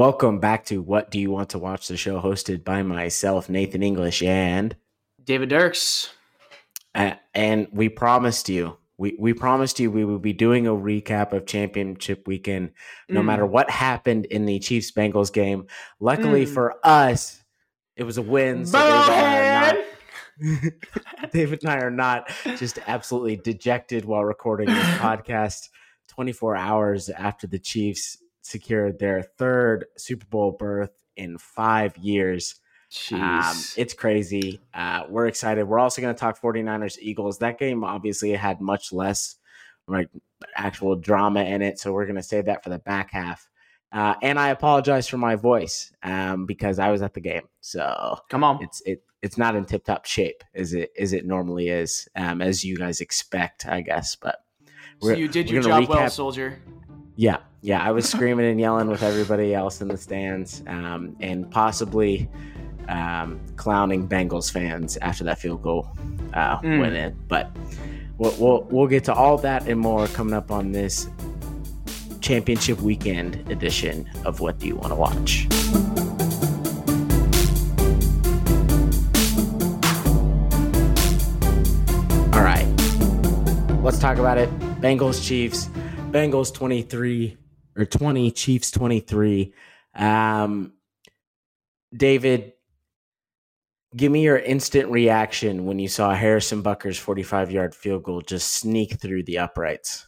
Welcome back to What Do You Want to Watch? The show hosted by myself, Nathan English, and David Dirks. Uh, and we promised you, we, we promised you we would be doing a recap of championship weekend, no mm. matter what happened in the Chiefs Bengals game. Luckily mm. for us, it was a win. So David and, not, David and I are not just absolutely dejected while recording this podcast 24 hours after the Chiefs secured their third Super Bowl berth in five years. Um, it's crazy. Uh, we're excited. We're also going to talk 49ers Eagles. That game obviously had much less like actual drama in it, so we're going to save that for the back half. Uh, and I apologize for my voice um, because I was at the game. So come on, it's it it's not in tip top shape as it as it normally is, um, as you guys expect, I guess. But so you did your job recap. well, soldier. Yeah, yeah, I was screaming and yelling with everybody else in the stands, um, and possibly um, clowning Bengals fans after that field goal uh, mm. went in. But we'll, we'll we'll get to all that and more coming up on this championship weekend edition of What Do You Want to Watch? All right, let's talk about it. Bengals Chiefs. Bengals 23 or 20, Chiefs 23. Um, David, give me your instant reaction when you saw Harrison Butker's 45 yard field goal just sneak through the uprights.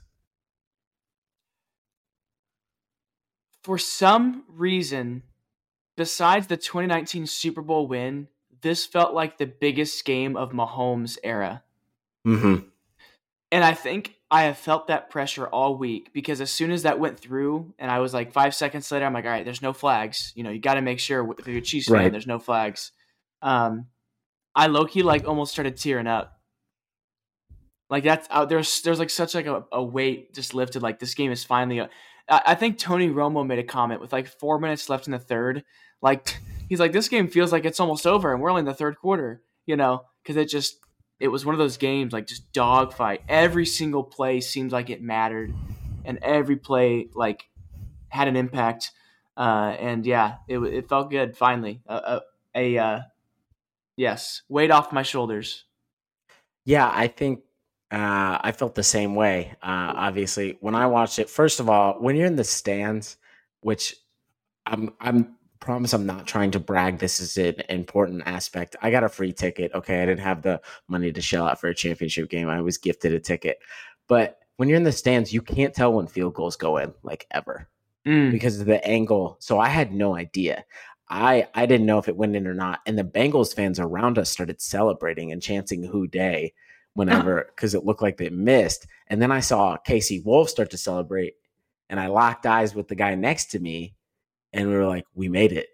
For some reason, besides the 2019 Super Bowl win, this felt like the biggest game of Mahomes' era. Mm-hmm. And I think I have felt that pressure all week because as soon as that went through, and I was like five seconds later, I'm like, all right, there's no flags. You know, you got to make sure if you're a Chiefs right. fan, there's no flags. Um, I low key like almost started tearing up. Like that's out uh, there's there's like such like a, a weight just lifted. Like this game is finally. A, I, I think Tony Romo made a comment with like four minutes left in the third. Like he's like this game feels like it's almost over, and we're only in the third quarter. You know, because it just it was one of those games like just dogfight. Every single play seemed like it mattered, and every play like had an impact. Uh, and yeah, it it felt good finally. Uh, a, a uh, yes, weight off my shoulders. Yeah, I think uh, I felt the same way. Uh, obviously, when I watched it, first of all, when you're in the stands, which I'm I'm promise I'm not trying to brag. This is an important aspect. I got a free ticket. Okay. I didn't have the money to shell out for a championship game. I was gifted a ticket. But when you're in the stands, you can't tell when field goals go in, like ever, mm. because of the angle. So I had no idea. I I didn't know if it went in or not. And the Bengals fans around us started celebrating and chanting "Who Dey whenever because it looked like they missed. And then I saw KC Wolf start to celebrate, and I locked eyes with the guy next to me, and we were like, we made it.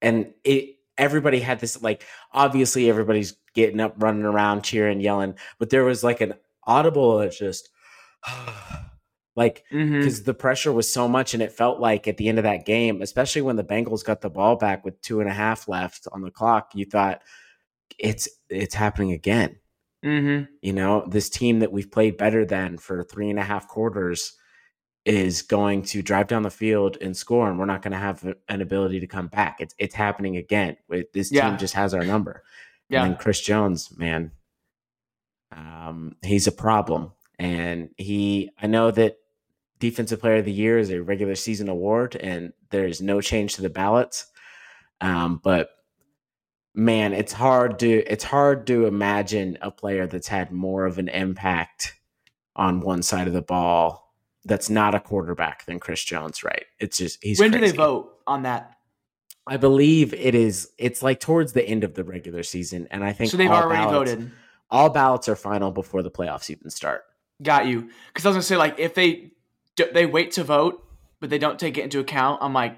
And it everybody had this like obviously everybody's getting up, running around, cheering, yelling, but there was like an audible just like because mm-hmm. the pressure was so much and it felt like at the end of that game, especially when the Bengals got the ball back with two and a half left on the clock, you thought it's it's happening again. Mm-hmm. You know, this team that we've played better than for three and a half quarters is going to drive down the field and score, and we're not going to have an ability to come back. It's it's happening again. This team yeah. just has our number. Yeah. And Chris Jones, man, um, he's a problem, and he. I know that Defensive Player of the Year is a regular season award, and there's no change to the ballots. Um, but man, it's hard to it's hard to imagine a player that's had more of an impact on one side of the ball that's not a quarterback than Chris Jones, right? It's just he's. When crazy. do they vote on that? I believe it is. It's like towards the end of the regular season, and I think so. They've already ballots, voted. All ballots are final before the playoffs even start. Got you. Because I was gonna say, like, if they they wait to vote, but they don't take it into account, I'm like,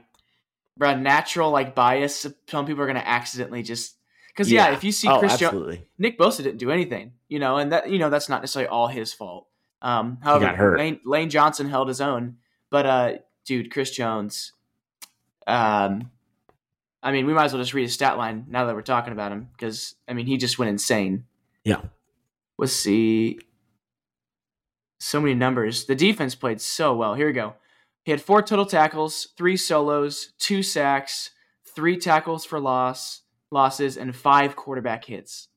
bro, natural like bias. Some people are gonna accidentally just because yeah. yeah. if you see oh, Chris Jones, Nick Bosa didn't do anything, you know, and that you know that's not necessarily all his fault. Um, however, Lane, Lane, Johnson held his own, but uh, dude, Chris Jones. Um, I mean, we might as well just read his stat line now that we're talking about him because I mean, he just went insane. Yeah. Let's see. So many numbers. The defense played so well. Here we go. He had four total tackles, three solos, two sacks, three tackles for loss, losses, and five quarterback hits.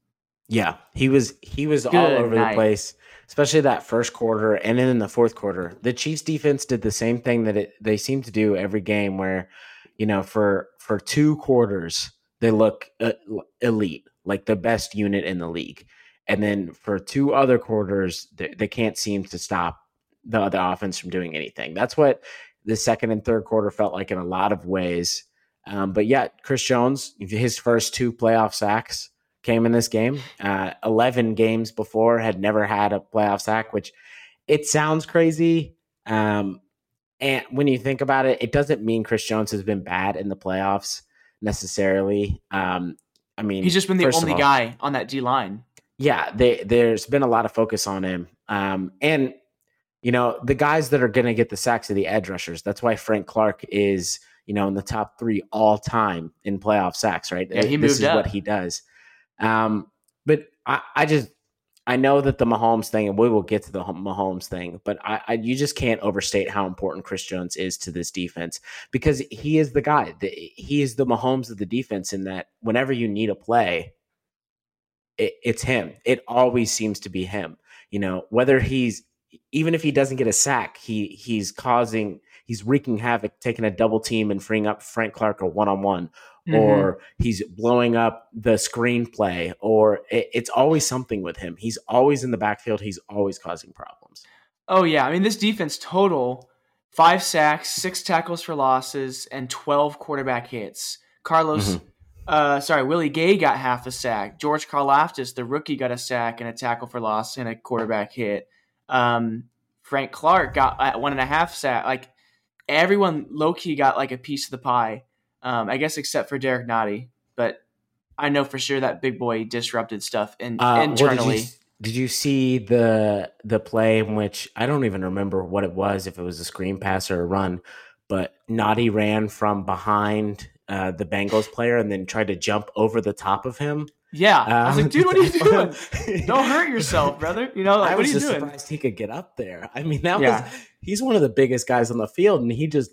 Yeah, he was he was Good all over night. the place, especially that first quarter and then in the fourth quarter. The Chiefs defense did the same thing that it, they seem to do every game where, you know, for for two quarters they look uh, elite, like the best unit in the league. And then for two other quarters they, they can't seem to stop the other offense from doing anything. That's what the second and third quarter felt like in a lot of ways. Um, but yet, Chris Jones, his first two playoff sacks came in this game. Uh, 11 games before had never had a playoff sack, which it sounds crazy. Um, and when you think about it, it doesn't mean Chris Jones has been bad in the playoffs necessarily. Um, I mean, he's just been the only all, guy on that D line. Yeah, they, there's been a lot of focus on him. Um, and, you know, the guys that are going to get the sacks are the edge rushers. That's why Frank Clark is, you know, in the top three all time in playoff sacks, right? Yeah, he this moved is up. what he does. Um, but I, I just I know that the Mahomes thing, and we will get to the Mahomes thing, but I, I, you just can't overstate how important Chris Jones is to this defense because he is the guy. The, he is the Mahomes of the defense in that whenever you need a play, it, it's him. It always seems to be him. You know, whether he's even if he doesn't get a sack, he he's causing he's wreaking havoc, taking a double team and freeing up Frank Clark or one on one, mm-hmm. or he's blowing up the screenplay, or it, it's always something with him. He's always in the backfield. He's always causing problems. Oh yeah, I mean this defense total five sacks, six tackles for losses, and twelve quarterback hits. Carlos. Mm-hmm. Uh, sorry, Willie Gay got half a sack. George Karlaftis, the rookie, got a sack and a tackle for loss and a quarterback hit. Um, Frank Clark got one and a half sack. Like everyone low key got like a piece of the pie. Um, I guess except for Derrick Nnadi, but I know for sure that big boy disrupted stuff in, uh, internally. Well, did, you, did you see the the play in which I don't even remember what it was, if it was a screen pass or a run, but Nnadi ran from behind uh, the Bengals player and then tried to jump over the top of him. Yeah, um, I was like, dude, what are you doing? Don't hurt yourself, brother. You know, like, I was just doing? surprised he could get up there. I mean, that yeah. was he's one of the biggest guys on the field, and he just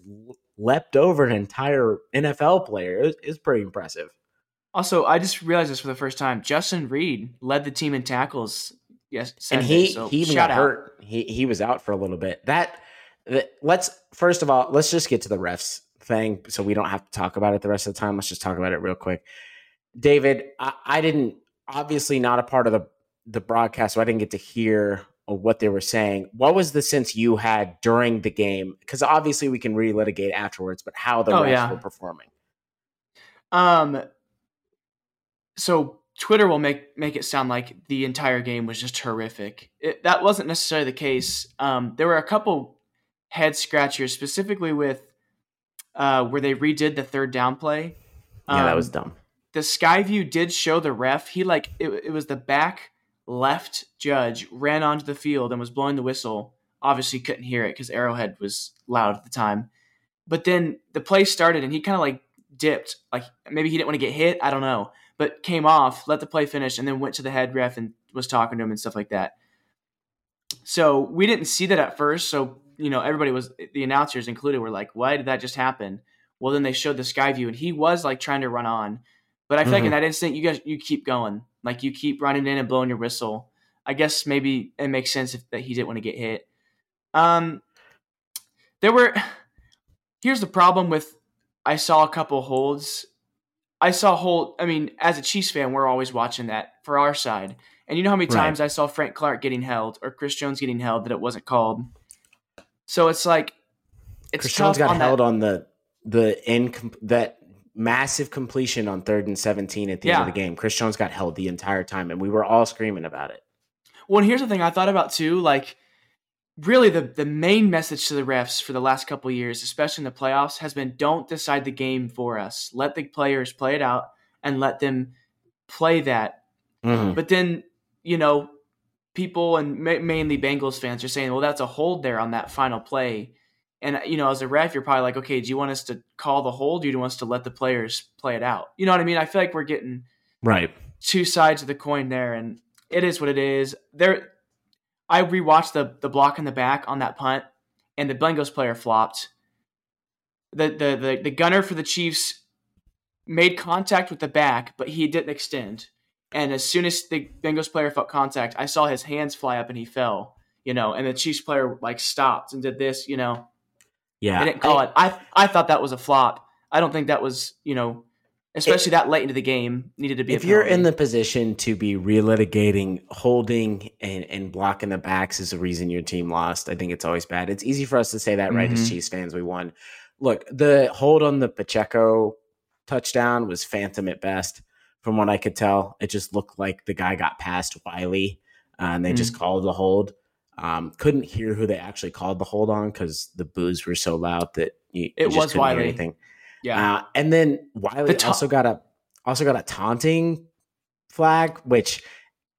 leapt over an entire NFL player. It was, it was pretty impressive. Also, I just realized this for the first time. Justin Reid led the team in tackles. Yes, and he so he even got out. hurt. He he was out for a little bit. That, that let's first of all let's just get to the refs thing, so we don't have to talk about it the rest of the time. Let's just talk about it real quick. David, I, I didn't obviously not a part of the the broadcast, so I didn't get to hear what they were saying. What was the sense you had during the game? Because obviously we can relitigate afterwards, but how the oh, refs yeah. were performing. Um. So Twitter will make make it sound like the entire game was just horrific. It, that wasn't necessarily the case. Um, there were a couple head scratchers, specifically with uh, where they redid the third down play. Um, yeah, that was um, dumb the sky view did show the ref. He like it, it was the back left judge ran onto the field and was blowing the whistle. Obviously, couldn't hear it because Arrowhead was loud at the time. But then the play started and he kind of like dipped, like maybe he didn't want to get hit. I don't know, but came off, let the play finish, and then went to the head ref and was talking to him and stuff like that. So we didn't see that at first. So you know, everybody was the announcers included were like, "Why did that just happen?" Well, then they showed the sky view and he was like trying to run on but I feel mm-hmm. like in mm-hmm. that instant, you guys you keep going, like you keep running in and blowing your whistle. I guess maybe it makes sense if that he didn't want to get hit. Um, there were. Here's the problem with. I saw a couple holds. I saw hold. I mean, as a Chiefs fan, we're always watching that for our side. And you know how many times right. I saw Frank Clark getting held or Chris Jones getting held that it wasn't called. So it's like it's Chris Jones got held that. on the the incom- that massive completion on third and 17 at the yeah. end of the game. Chris Jones got held the entire time, and we were all screaming about it. Well, and here's the thing I thought about too. Like, really, the, the main message to the refs for the last couple years, especially in the playoffs, has been don't decide the game for us. Let the players play it out and let them play that. Mm-hmm. But then, you know, people and ma- mainly Bengals fans are saying, well, that's a hold there on that final play. And you know, as a ref, you're probably like, okay, do you want us to call the hold? Do you want us to let the players play it out? You know what I mean? I feel like we're getting right two sides of the coin there, and it is what it is. There, I rewatched the the block in the back on that punt, and the Bengals player flopped. the, the the the gunner for the Chiefs made contact with the back, but he didn't extend. And as soon as the Bengals player felt contact, I saw his hands fly up and he fell. You know, and the Chiefs player like stopped and did this. You know, yeah, I didn't call I, it. I I thought that was a flop. I don't think that was you know especially it, that late into the game, needed to be. If you're in the position to be relitigating, holding and, and blocking the backs is the reason your team lost, I think it's always bad. It's easy for us to say that, mm-hmm. right? As. Chiefs fans, we won. Look, the hold on the Pacheco touchdown was phantom at best. From what I could tell, it just looked like the guy got past Wylie uh, and they mm-hmm. just called the hold. Um, couldn't hear who they actually called the hold on because the boos were so loud that you, it you was Wylie. anything. Yeah, uh, and then Wylie ta- also got a also got a taunting flag, which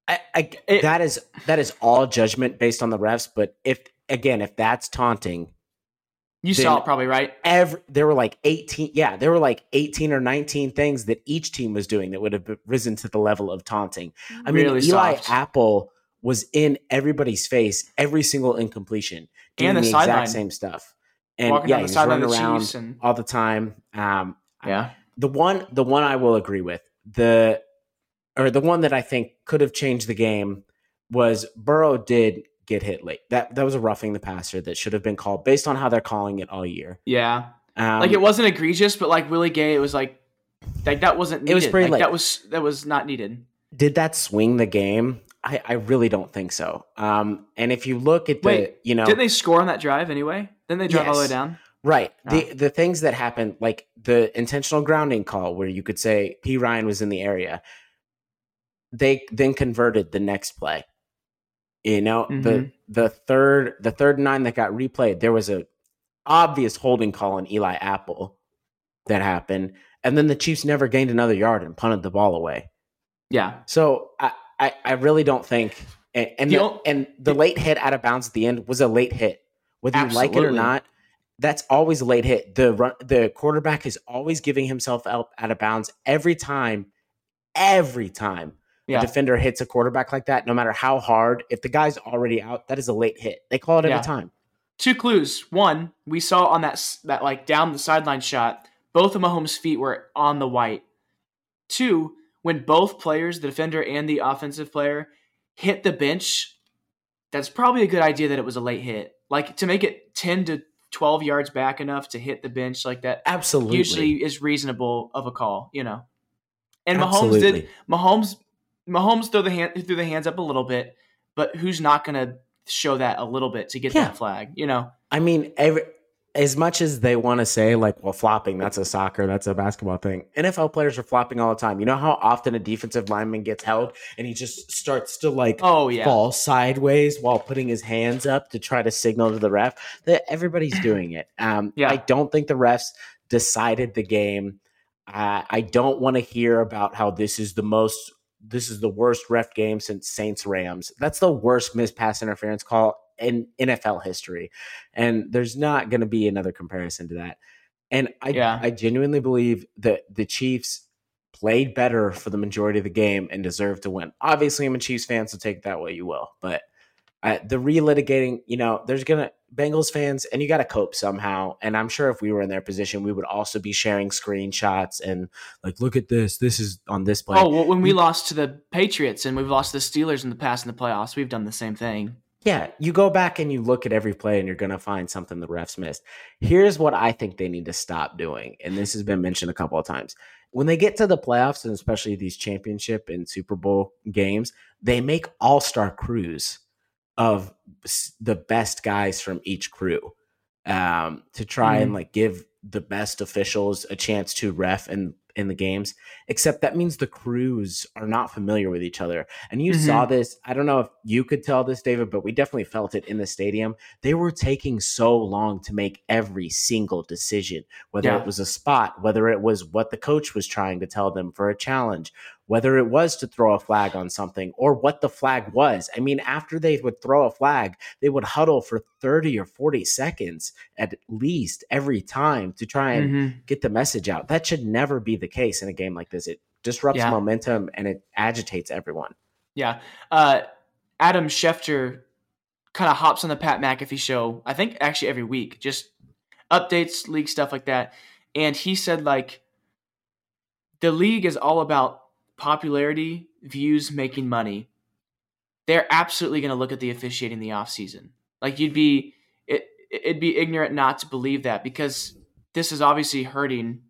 I, I it, that is that is all judgment based on the refs. But if again, if that's taunting, you saw it probably right. Every there were like eighteen, yeah, there were like eighteen or nineteen things that each team was doing that would have risen to the level of taunting. I mean, really Eli soft. Apple was in everybody's face every single incompletion, doing and the, the exact same stuff and Walking yeah, he's running around and... all the time. Um, yeah, the one, the one I will agree with the, or the one that I think could have changed the game was Burrow did get hit late. That that was a roughing the passer that should have been called based on how they're calling it all year. Yeah, um, like it wasn't egregious, but like Willie Gay, it was like like that wasn't. Needed. It was pretty like, late. That was that was not needed. Did that swing the game? I, I really don't think so. Um, and if you look at the, Wait, you know, didn't they score on that drive anyway? Then they drive yes. all the way down. Right. Oh. The the things that happened, like the intentional grounding call, where you could say P Ryan was in the area, they then converted the next play. You know, mm-hmm. the the third the third nine that got replayed, there was a obvious holding call on Eli Apple that happened, and then the Chiefs never gained another yard and punted the ball away. Yeah. So I I, I really don't think and and the, and the late hit out of bounds at the end was a late hit whether Absolutely. you like it or not. That's always a late hit. The run, the quarterback is always giving himself out, out of bounds every time. Every time yeah. a defender hits a quarterback like that, no matter how hard, if the guy's already out, that is a late hit. They call it yeah. every time. Two clues. One, we saw on that that like down the sideline shot, both of Mahomes' feet were on the white. Two, when both players, the defender and the offensive player, hit the bench, that's probably a good idea that it was a late hit. Like to make it 10 to 12 yards back enough to hit the bench like that. Absolutely. Usually is reasonable of a call, you know. And Absolutely. Mahomes did Mahomes Mahomes threw the hand threw the hands up a little bit, but who's not going to show that a little bit to get yeah. that flag, you know? I mean, every as much as they want to say like well flopping that's a soccer that's a basketball thing. Nfl players are flopping all the time. You know how often a defensive lineman gets held and he just starts to like oh yeah. fall sideways while putting his hands up to try to signal to the ref? That everybody's doing it. Um yeah. I don't think the refs decided the game. Uh, i don't want to hear about how this is the most this is the worst ref game since Saints Rams. That's the worst missed pass interference call in NFL history. And there's not going to be another comparison to that. And I, yeah. I genuinely believe that the Chiefs played better for the majority of the game and deserved to win. Obviously, I'm a Chiefs fan, so take that way you will. But uh, the relitigating, you know, there's gonna Bengals fans, and you got to cope somehow. And I'm sure if we were in their position, we would also be sharing screenshots and like, look at this. This is on this play. Oh, well, when we lost to the Patriots and we've lost the Steelers in the past in the playoffs, we've done the same thing. Yeah, you go back and you look at every play and you're going to find something the refs missed. Here's what I think they need to stop doing. And this has been mentioned a couple of times. When they get to the playoffs and especially these championship and Super Bowl games, they make all star crews of the best guys from each crew um, to try mm-hmm. and like give the best officials a chance to ref and in the games, except that means the crews are not familiar with each other. And you mm-hmm. saw this. I don't know if you could tell this, David, but we definitely felt it in the stadium. They were taking so long to make every single decision, whether yeah. it was a spot, whether it was what the coach was trying to tell them for a challenge, whether it was to throw a flag on something or what the flag was. I mean, after they would throw a flag, they would huddle for 30 or 40 seconds at least every time to try and mm-hmm. get the message out. That should never be the case in a game like this. It disrupts yeah. momentum and it agitates everyone. Yeah. Uh, Adam Schefter kind of hops on the Pat McAfee show, I think actually every week, just updates, league stuff like that. And he said like the league is all about popularity, views, making money. They're absolutely going to look at the officiating in the offseason. Like you'd be it it'd be ignorant not to believe that because this is obviously hurting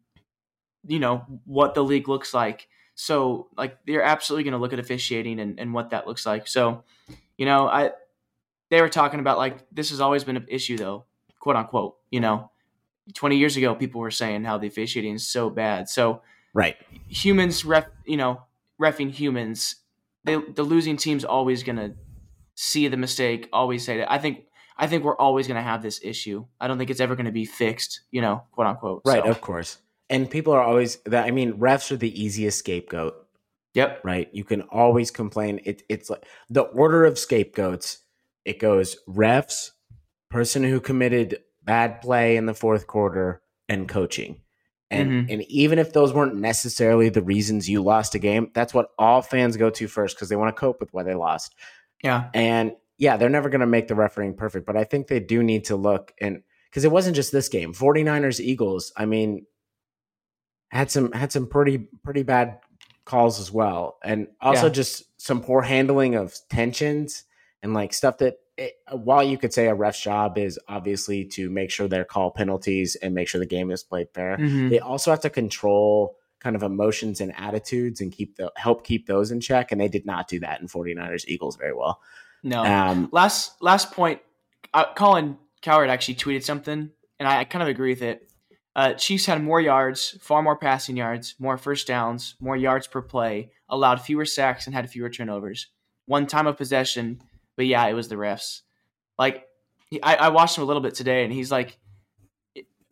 you know what the league looks like. So like they're absolutely going to look at officiating and, and what that looks like. So, you know, I they were talking about like this has always been an issue though, quote unquote. You know, twenty years ago people were saying how the officiating is so bad. So right, humans ref you know refing humans. They, the losing team's always going to see the mistake, always say that. I think I think we're always going to have this issue. I don't think it's ever going to be fixed, you know, quote unquote. Right, so. of course. And people are always that. I mean, refs are the easiest scapegoat. Yep. Right. You can always complain. It, it's like the order of scapegoats. It goes refs, person who committed bad play in the fourth quarter, and coaching. And mm-hmm. and even if those weren't necessarily the reasons you lost a game, that's what all fans go to first because they want to cope with why they lost. Yeah. And yeah, they're never going to make the refereeing perfect, but I think they do need to look and because it wasn't just this game 49ers Eagles. I mean, had some had some pretty pretty bad calls as well, and also yeah. just some poor handling of tensions and like stuff that. It, while you could say a ref's job is obviously to make sure they're call penalties and make sure the game is played fair, mm-hmm. they also have to control kind of emotions and attitudes and keep the help keep those in check. And they did not do that in 49ers Eagles very well. No. Um, last last point, uh, Colin Cowherd actually tweeted something, and I, I kind of agree with it. Uh, Chiefs had more yards, far more passing yards, more first downs, more yards per play, allowed fewer sacks, and had fewer turnovers. One time of possession, but yeah, it was the refs. Like, I, I watched him a little bit today, and he's like,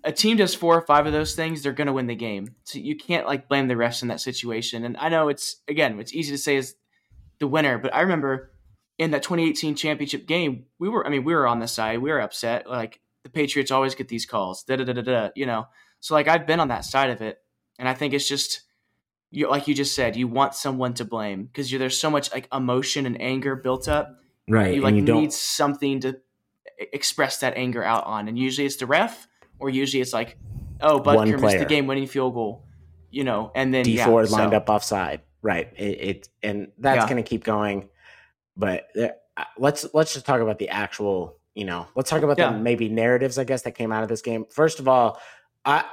a team does four or five of those things, they're going to win the game. So you can't like blame the refs in that situation. And I know it's again, it's easy to say is the winner, but I remember in that 2018 championship game, we were, I mean, we were on the side, we were upset. Like the Patriots always get these calls, da da da da da. You know, so like I've been on that side of it, and I think it's just you, like you just said, you want someone to blame because there's so much like emotion and anger built up. Right, you like you need something to express that anger out on, and usually it's the ref, or usually it's like, oh, Butker missed the game-winning field goal, you know, and then Dee Ford yeah, lined so. up offside. Right, it, it and that's yeah. going to keep going. But there, uh, let's let's just talk about the actual you know, let's talk about yeah. the maybe narratives, I guess, that came out of this game. First of all, I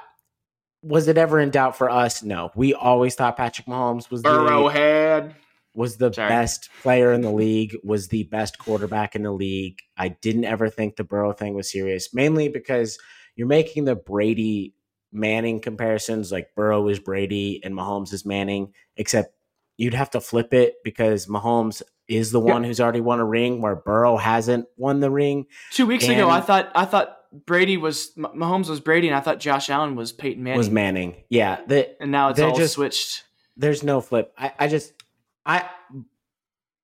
was it ever in doubt for us? No. We always thought Patrick Mahomes was Burrowhead. The, was the Sorry. best player in the league, was the best quarterback in the league. I didn't ever think the Burrow thing was serious, mainly because you're making the Brady Manning comparisons, like Burrow is Brady and Mahomes is Manning, except you'd have to flip it because Mahomes is the one who's already won a ring, where Burrow hasn't won the ring. Two weeks and ago, I thought I thought Brady was Mahomes was Brady, and I thought Josh Allen was Peyton Manning. Was Manning? Yeah, the, and now it's all just, switched. There's no flip. I, I just I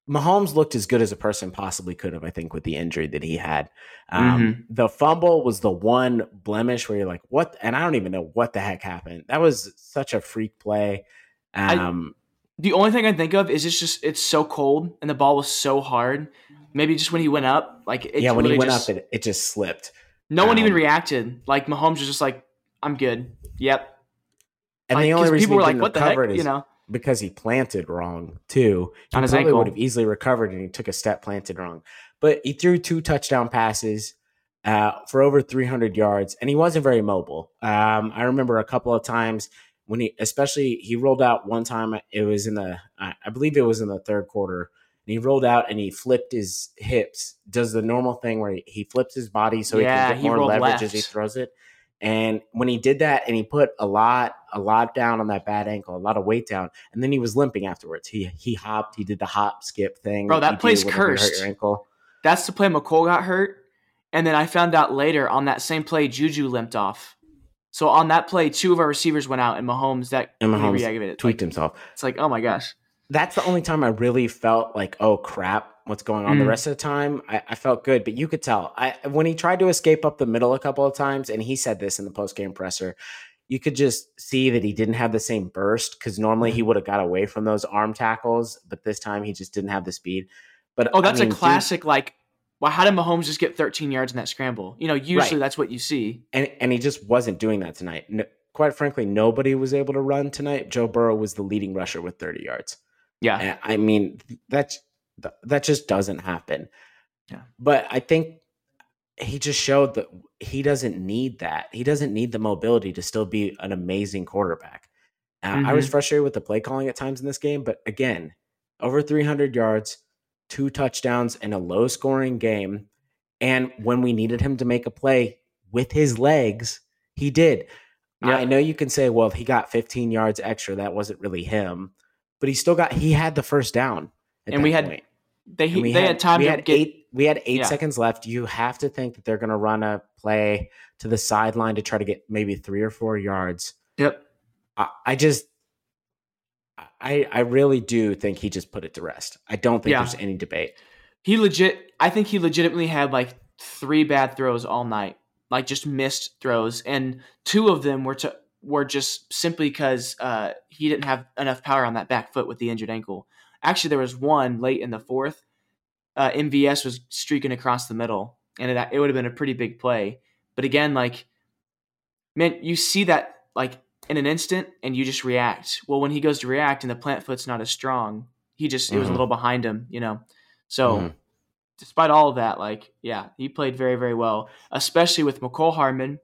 Mahomes looked as good as a person possibly could have, I think, with the injury that he had. Um, mm-hmm. The fumble was the one blemish where you're like, what? And I don't even know what the heck happened. That was such a freak play. Um, I, the only thing I think of is it's just it's so cold and the ball was so hard. Maybe just when he went up, like it yeah, when he went just, up, it, it just slipped. No um, one even um, reacted. Like Mahomes was just like, "I'm good." Yep. And like, the only reason people were like, "What the heck?" You know, because he planted wrong too. He On his probably ankle. would have easily recovered, and he took a step planted wrong. But he threw two touchdown passes uh, for over 300 yards, and he wasn't very mobile. Um, I remember a couple of times when he especially he rolled out one time it was in the i believe it was in the third quarter and he rolled out and he flipped his hips does the normal thing where he, flips his body so yeah, he can get more leverage left. as he throws it and when he did that and he put a lot a lot down on that bad ankle a lot of weight down and then he was limping afterwards he he hopped he did the hop skip thing bro that play's cursed ankle. that's the play mecole got hurt and then i found out later on that same play juju limped off so on that play, two of our receivers went out, and Mahomes that and Mahomes reactivated. tweaked like, himself. It's like, oh my gosh. That's the only time I really felt like, oh crap, what's going on? Mm. The rest of the time, I, I, felt good, but you could tell. I when he tried to escape up the middle a couple of times, and he said this in the post game presser, you could just see that he didn't have the same burst because normally he mm. would have got away from those arm tackles, but this time he just didn't have the speed. But oh, that's I mean, a classic dude, like well, how did Mahomes just get 13 yards in that scramble? You know, usually right. that's what you see. And and he just wasn't doing that tonight. No, quite frankly, nobody was able to run tonight. Joe Burrow was the leading rusher with 30 yards. Yeah. And I mean, that's that just doesn't happen. Yeah. But I think he just showed that he doesn't need that. He doesn't need the mobility to still be an amazing quarterback. Uh, mm-hmm. I was mm-hmm. frustrated with the play calling at times in this game, but again, over 300 yards, two touchdowns, in a low scoring game. And when we needed him to make a play with his legs, he did. Yeah. I know you can say, well, he got 15 yards extra. That wasn't really him, but he still got, he had the first down. and we had, they, they had, had time we to had get, eight, we had eight yeah. seconds left. You have to think that they're going to run a play to the sideline to try to get maybe three or four yards. Yep. I, I just, I I really do think he just put it to rest. I don't think yeah. there's any debate. He legit. I think he legitimately had like three bad throws all night, like just missed throws, and two of them were to were just simply because uh, he didn't have enough power on that back foot with the injured ankle. Actually, there was one late in the fourth. Uh, MVS was streaking across the middle, and it, it would have been a pretty big play. But again, like, man, you see that like in an instant and you just react. Well, when he goes to react and the plant foot's not as strong, he just mm-hmm. it was a mm-hmm. little behind him, you know. So mm-hmm. despite all of that, like, yeah, he played very, very well, especially with Mecole Hardman,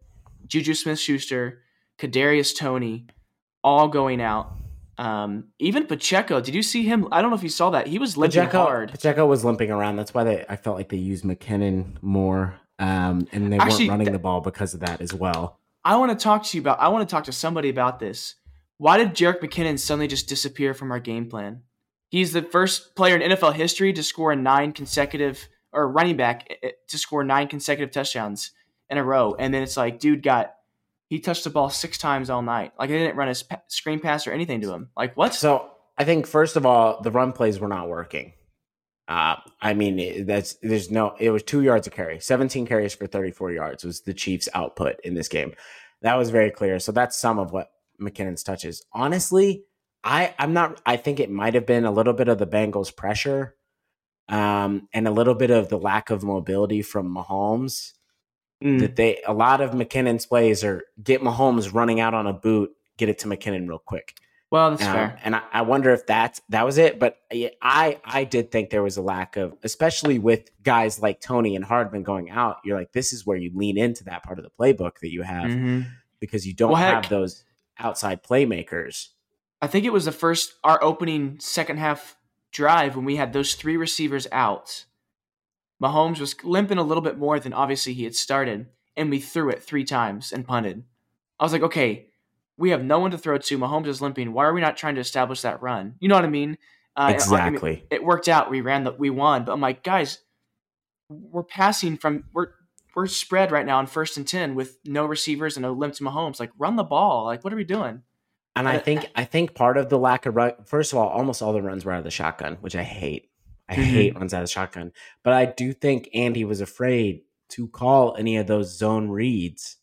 Juju Smith Schuster, Kadarius Toney, all going out. Um, even Pacheco, did you see him? I don't know if you saw that. He was limping Pacheco, hard. Pacheco was limping around. That's why they I felt like they used McKinnon more. Um, and they Actually, weren't running th- the ball because of that as well. I want to talk to you about. I want to talk to somebody about this. Why did Jerick McKinnon suddenly just disappear from our game plan? He's the first player in NFL history to score nine consecutive, or running back eh, eh, to score nine consecutive touchdowns in a row, and then it's like, dude got he touched the ball six times all night. Like I didn't run a screen pass or anything to him. Like what? So I think first of all, the run plays were not working. Uh, I mean, that's there's no. It was two yards of carry, 17 carries for 34 yards was the Chiefs' output in this game. That was very clear. So that's some of what McKinnon's touches. Honestly, I I'm not. I think it might have been a little bit of the Bengals' pressure, um, and a little bit of the lack of mobility from Mahomes. Mm. That they a lot of McKinnon's plays are get Mahomes running out on a boot, get it to McKinnon real quick. Well, that's um, fair. And I, I, wonder if that's that was it. But I I did think there was a lack of, especially with guys like Toney and Hardman going out. You're like, this is where you lean into that part of the playbook that you have mm-hmm. because you don't well, have heck, those outside playmakers. I think it was the first our opening second half drive when we had those three receivers out. Mahomes was limping a little bit more than obviously he had started, and we threw it three times and punted. I was like, okay, we have no one to throw to. Mahomes is limping. Why are we not trying to establish that run? You know what I mean? Uh, exactly. I mean, it worked out. We ran the we won. But I'm like, guys, we're passing from we're we're spread right now on first and ten with no receivers and a limp to Mahomes. Like, run the ball. Like, what are we doing? And I think I think part of the lack of run. First of all, almost all the runs were out of the shotgun, which I hate. I mm-hmm. hate runs out of shotgun. But I do think Andy was afraid to call any of those zone reads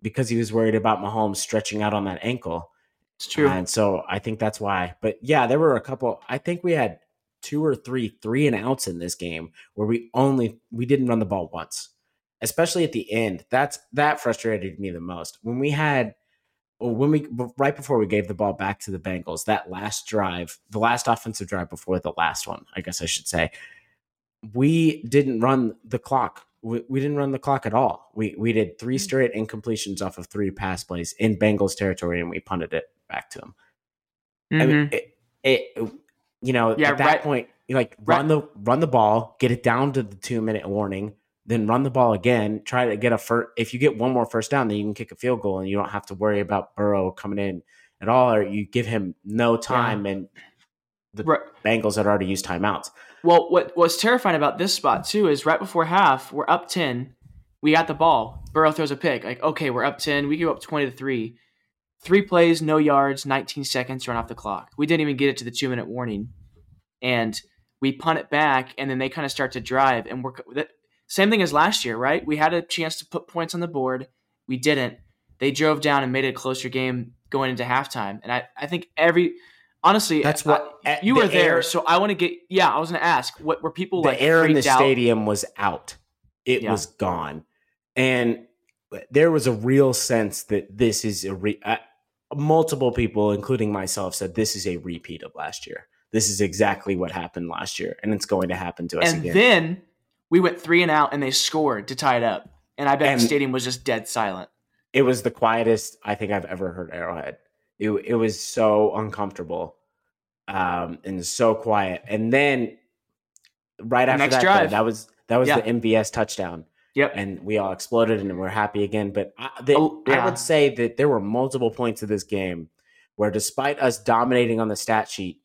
because he was worried about Mahomes stretching out on that ankle. It's true. And so I think that's why. But yeah, there were a couple. I think we had two or three three and outs in this game where we only we didn't run the ball once, especially at the end. That's that frustrated me the most when we had. When we right before we gave the ball back to the Bengals, that last drive, the last offensive drive before the last one, I guess I should say, we didn't run the clock we, we didn't run the clock at all. We we did three hmm. straight incompletions off of three pass plays in Bengals territory, and we punted it back to them. Mm-hmm. I mean, mm-hmm. it, it, you know, yeah, at that right, point, you like run the run the ball, get it down to the two minute warning, then run the ball again. Try to get a first. If you get one more first down, then you can kick a field goal, and you don't have to worry about Burrow coming in at all, or you give him no time, yeah. and the right. Bengals had already used timeouts. Well, what was terrifying about this spot too is right before half, we're up ten. We got the ball. Burrow throws a pick. Like, okay, we're up ten. We go up twenty to three. Three plays, no yards, 19 seconds run off the clock. We didn't even get it to the two minute warning, and we punt it back, and then they kind of start to drive. And we're same thing as last year, right? We had a chance to put points on the board. We didn't. They drove down and made it a closer game going into halftime. And I, I think every honestly, That's what I, you the were there, air- so I want to get. Yeah, I was going to ask, what were people the like? air in the out? stadium was out. It Yeah. was gone, and there was a real sense that this is a re- uh, multiple people, including myself, said this is a repeat of last year. This is exactly what happened last year, and it's going to happen to us And again. then we went three and out, and they scored to tie it up. And I bet And- the stadium was just dead silent. it was the quietest I think I've ever heard Arrowhead. It it was so uncomfortable, um, and so quiet. And then right after that, though, drive. that was that was Yeah. the MVS touchdown. Yep. and we all exploded and we're happy again. But I, the, Oh, I would say that there were multiple points of this game where, despite us dominating on the stat sheet,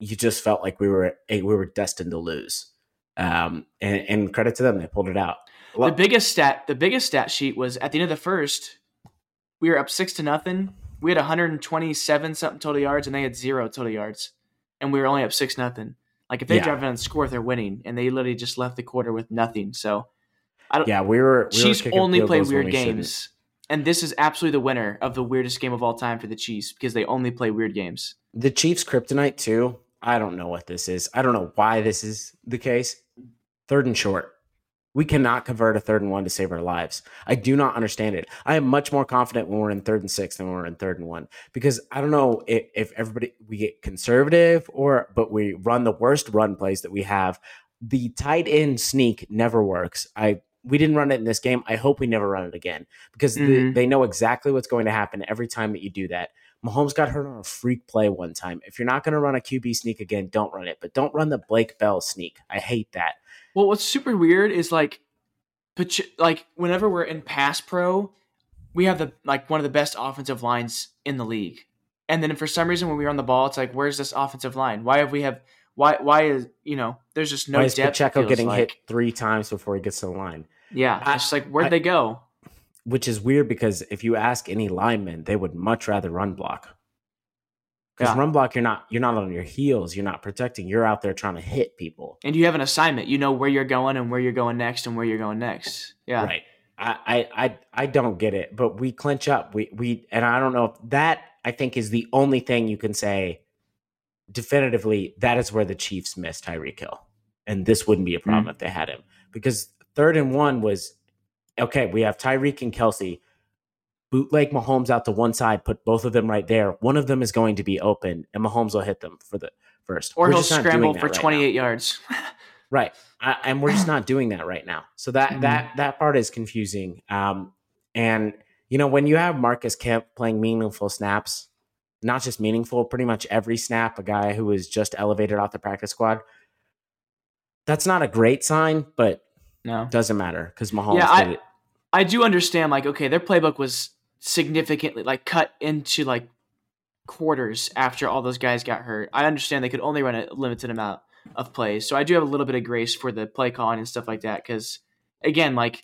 you just felt like we were we were destined to lose. Um, and, and credit to them, they pulled it out. the biggest stat, the biggest stat sheet was at the end of the first. We were up six to nothing. We had 127 something total yards, and they had zero total yards, and we were only up six nothing. Like if they Yeah. drive in and score, they're winning, and they literally just left the quarter with nothing. So I don't. yeah, we were. We Chiefs kicking only play weird we shouldn't. games, and this is absolutely the winner of the weirdest game of all time for the Chiefs because they only play weird games. The Chiefs kryptonite too. I don't know what this is. I don't know why this is the case. Third and short. We cannot convert a third and one to save our lives. I do not understand it. I am much more confident when we're in third and six than when we're in third and one because I don't know if, if everybody we get conservative or but we run the worst run plays that we have. The tight end sneak never works. I we didn't run it in this game. I hope we never run it again because the- Mhm. they know exactly what's going to happen every time that you do that. Mahomes got hurt on a freak play one time. If you're not going to run a QB sneak again, don't run it. But don't run the Blake Bell sneak. I hate that. Well, what's super weird is like, like whenever we're in pass pro, we have the like one of the best offensive lines in the league, and then for some reason when we're on the ball, it's like, where's this offensive line? Why have we have why why is you know there's just no Why is depth. Pacheco getting like. hit three times before he gets to the line? Yeah, I- it's just like where'd I- they go? Which is weird because if you ask any lineman, they would much rather run block. Because Yeah. run block, you're not you're not on your heels, you're not protecting, you're out there trying to hit people. And you have an assignment. You know where you're going and where you're going next and where you're going next. Yeah, Right. I, I I I don't get it, but we clinch up. We we and I don't know if that I think is the only thing you can say definitively that is where the Chiefs missed Tyreek Hill. And this wouldn't be a hmm. problem if they had him. Because third and one was okay, we have Tyreek and Kelce. Bootleg Mahomes out to one side, put both of them right there. One of them is going to be open, and Mahomes will hit them for the first. Or We're he'll scramble for right now. 28 yards. Right. I, and we're just not doing that right now. So that Mhm. that that part is confusing. Um, and you know, when you have Marcus Kemp playing meaningful snaps, not just meaningful, pretty much every snap, a guy who was just elevated off the practice squad, that's not a great sign, but no. doesn't matter because Mahomes Yeah, I- did it. I do understand, like, okay, their playbook was significantly like cut into like quarters after all those guys got hurt. I understand they could only run a limited amount of plays, so I do have a little bit of grace for the play calling and stuff like that. Because again, like,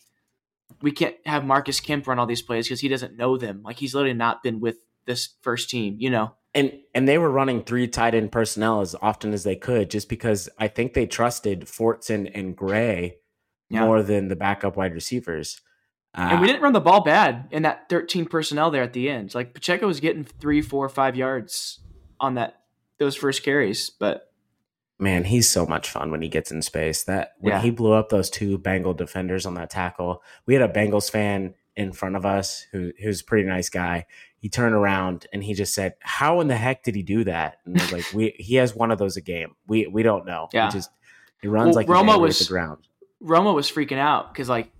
we can't have Marcus Kemp run all these plays because he doesn't know them. Like, he's literally not been with this first team, you know. And and they were running three tight end personnel as often as they could, just because I think they trusted Fortson and Gray Yeah. more than the backup wide receivers. And Uh, we didn't run the ball bad in that 13 personnel there at the end. Like Pacheco was getting three, four, five yards on that those first carries, but man, he's so much fun when he gets in space. That when Yeah. he blew up those two Bengal defenders on that tackle, we had a Bengals fan in front of us who who's a pretty nice guy. He turned around and he just said, "How in the heck did he do that?" And I was like, "We he has one of those a game. We we don't know. Yeah. He just he runs Well, like he's Romo angry at was- the ground. Romo was freaking out because like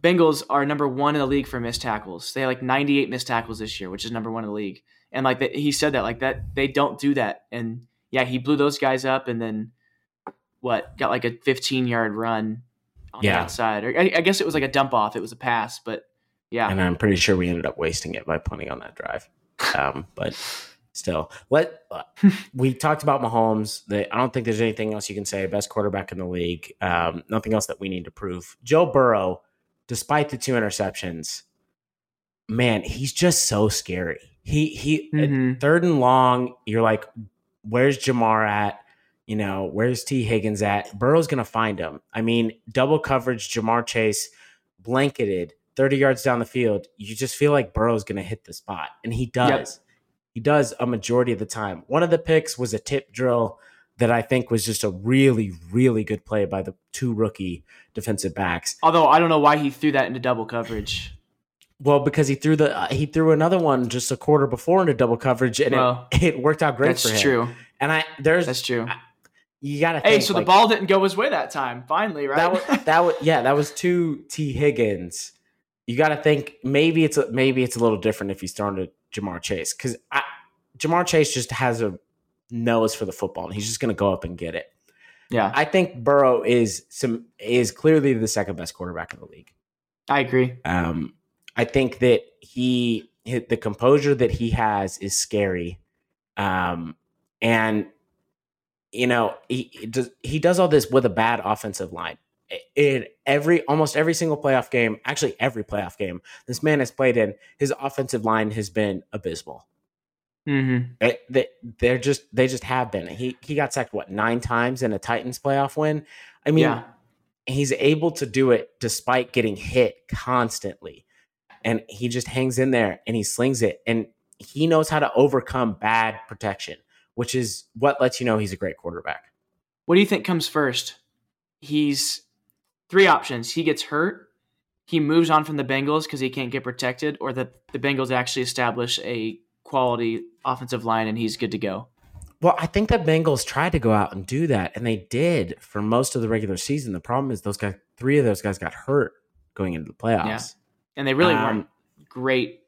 Bengals are number one in the league for missed tackles. They had like 98 missed tackles this year, which is number one in the league. And like that, he said that like that they don't do that. And yeah, he blew those guys up and then what got like a 15 yard run on Yeah. the outside. Or I, I guess it was like a dump off. It was a pass, but yeah, And I'm pretty sure we ended up wasting it by punting on that drive. Um, but still, let uh, we talked about Mahomes. That I don't think there's anything else you can say. Best quarterback in the league. Um, nothing else that we need to prove. Joe Burrow, despite the two interceptions, man, he's just so scary. He he Mhm. third and long. You're like, where's Ja'Marr at? You know, where's Tee Higgins at? Burrow's gonna find him. I mean, double coverage, Ja'Marr Chase blanketed 30 yards down the field. You just feel like Burrow's gonna hit the spot, and he does. he does a majority of the time. One of the picks was a tip drill that I think was just a really, really good play by the two rookie defensive backs. Although I don't know why he threw that into double coverage. Well, because he threw the uh, he threw another one just a quarter before into double coverage, and well, it, it worked out great that's for him. True. And I there's that's true. I, you gotta. Hey, think, so like, the ball didn't go his way that time. Finally, right? That was that was yeah. That was two Tee Higgins. You got to think maybe it's a, maybe it's a little different if he's thrown to Ja'Marr Chase because Ja'Marr Chase just has a nose for the football and he's just going to go up and get it. Yeah, I think Burrow is some is clearly the second best quarterback in the league. I agree. Um, I think that he the composure that he has is scary, um, and you know he, he does he does all this with a bad offensive line. In every almost every single playoff game, actually every playoff game this man has played in, his offensive line has been abysmal. Mm-hmm. It, they, they're just they just have been. He he got sacked what nine times in a Titans playoff win. I mean, yeah. he's able to do it despite getting hit constantly, and he just hangs in there and he slings it, and he knows how to overcome bad protection which is what lets you know he's a great quarterback. What do you think comes first? He's three options. He gets hurt, he moves on from the Bengals because he can't get protected, or that the Bengals actually establish a quality offensive line and he's good to go. Well, I think the Bengals tried to go out and do that, and they did for most of the regular season. The problem is those guys, three of those guys got hurt going into the playoffs. Yeah. And they really um, weren't great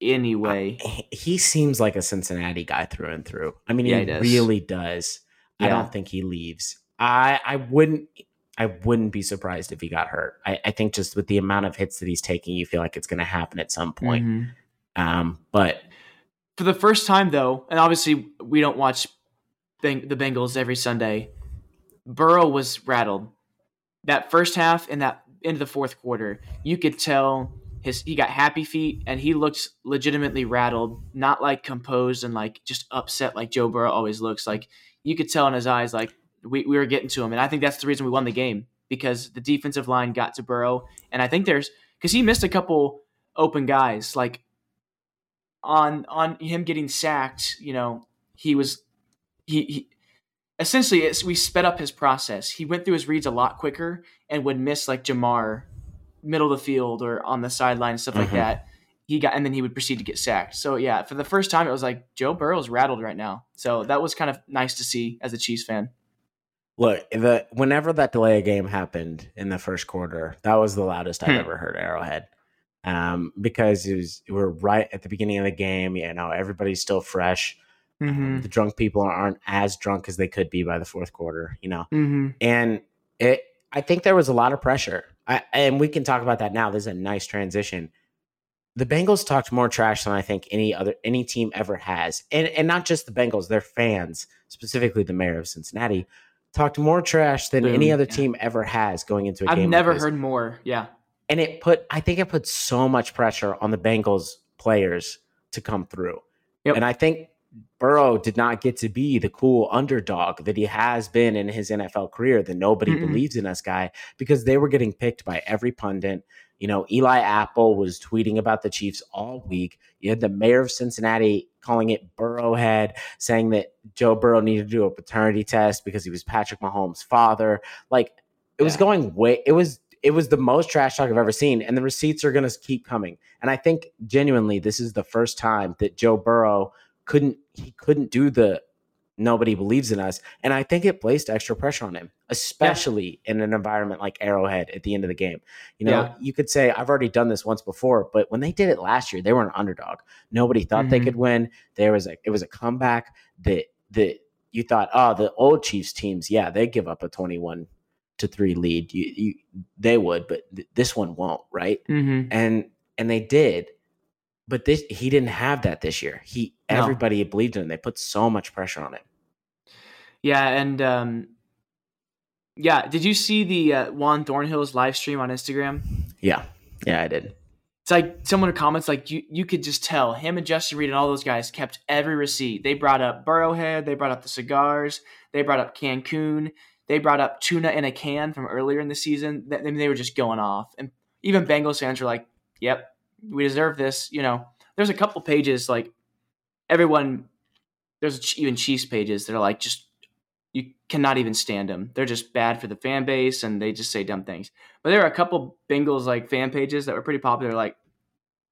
anyway. he seems like a Cincinnati guy through and through. I mean, yeah, he, he does. really does. Yeah. I don't think he leaves. I I wouldn't I wouldn't be surprised if he got hurt. I, I think just with the amount of hits that he's taking, you feel like it's going to happen at some point. Mm-hmm. Um, but for the first time, though, and obviously we don't watch the Bengals every Sunday. Burrow was rattled. That first half and that into the fourth quarter, you could tell his he got happy feet and he looked legitimately rattled, not like composed and like just upset like Joe Burrow always looks. Like you could tell in his eyes like we, we were getting to him. And I think that's the reason we won the game because the defensive line got to Burrow. And I think there's because he missed a couple open guys like on on him getting sacked. You know he was he, he essentially we sped up his process. He went through his reads a lot quicker and would miss like Ja'Marr middle of the field or on the sideline stuff mm-hmm. like that. He got and then he would proceed to get sacked. So yeah, for the first time, it was like Joe Burrow's rattled right now. So that was kind of nice to see as a Chiefs fan. Look, the whenever that delay of game happened in the first quarter, that was the loudest I've hmm. ever heard Arrowhead. Um, because it was we're right at the beginning of the game. You know, everybody's still fresh. Um, mm-hmm. Um, the drunk people aren't as drunk as they could be by the fourth quarter. You know, mm-hmm. and it. I think there was a lot of pressure. I, and we can talk about that now. This is a nice transition. The Bengals talked more trash than I think any other any team ever has, and and not just the Bengals, their fans, specifically the mayor of Cincinnati, talked more trash than Boom. any other yeah. team ever has going into a I've game. I've never like heard more. Yeah, and it put I think it put so much pressure on the Bengals players to come through, yep. and I think Burrow did not get to be the cool underdog that he has been in his NFL career, the nobody mm believes in us guy, because they were getting picked by every pundit. You know, Eli Apple was tweeting about the Chiefs all week. You had the mayor of Cincinnati calling it Burrowhead, saying that Joe Burrow needed to do a paternity test because he was Patrick Mahomes' father. Like it yeah. was going way it was it was the most trash talk I've ever seen, and the receipts are going to keep coming. And I think genuinely, this is the first time that Joe Burrow couldn't he couldn't do the nobody believes in us. And I think it placed extra pressure on him, especially yeah. in an environment like Arrowhead at the end of the game. You know, yeah. you could say, I've already done this once before, but when they did it last year, they were an underdog. Nobody thought mm-hmm. they could win. There was a it was a comeback that that you thought, oh, the old Chiefs teams, yeah, they give up a 21 to 3 lead. You, you they would, but th- this one won't, right? Mm-hmm. And and they did but this he didn't have that this year. He no. everybody believed in him. They put so much pressure on him. Yeah, and um, yeah, did you see the uh, Juan Thornhill's live stream on Instagram? Yeah, yeah, I did. It's like someone comments like you you could just tell him and Justin Reid and all those guys kept every receipt. They brought up Burrowhead, they brought up the cigars, they brought up Cancun, they brought up tuna in a can from earlier in the season. I mean, they were just going off, and even Bengals fans were like, "Yep, we deserve this. You know, there's a couple pages like everyone there's even Chiefs pages that are like just you cannot even stand them. They're just bad for the fan base and they just say dumb things. But there are a couple Bengals like fan pages that were pretty popular. Like,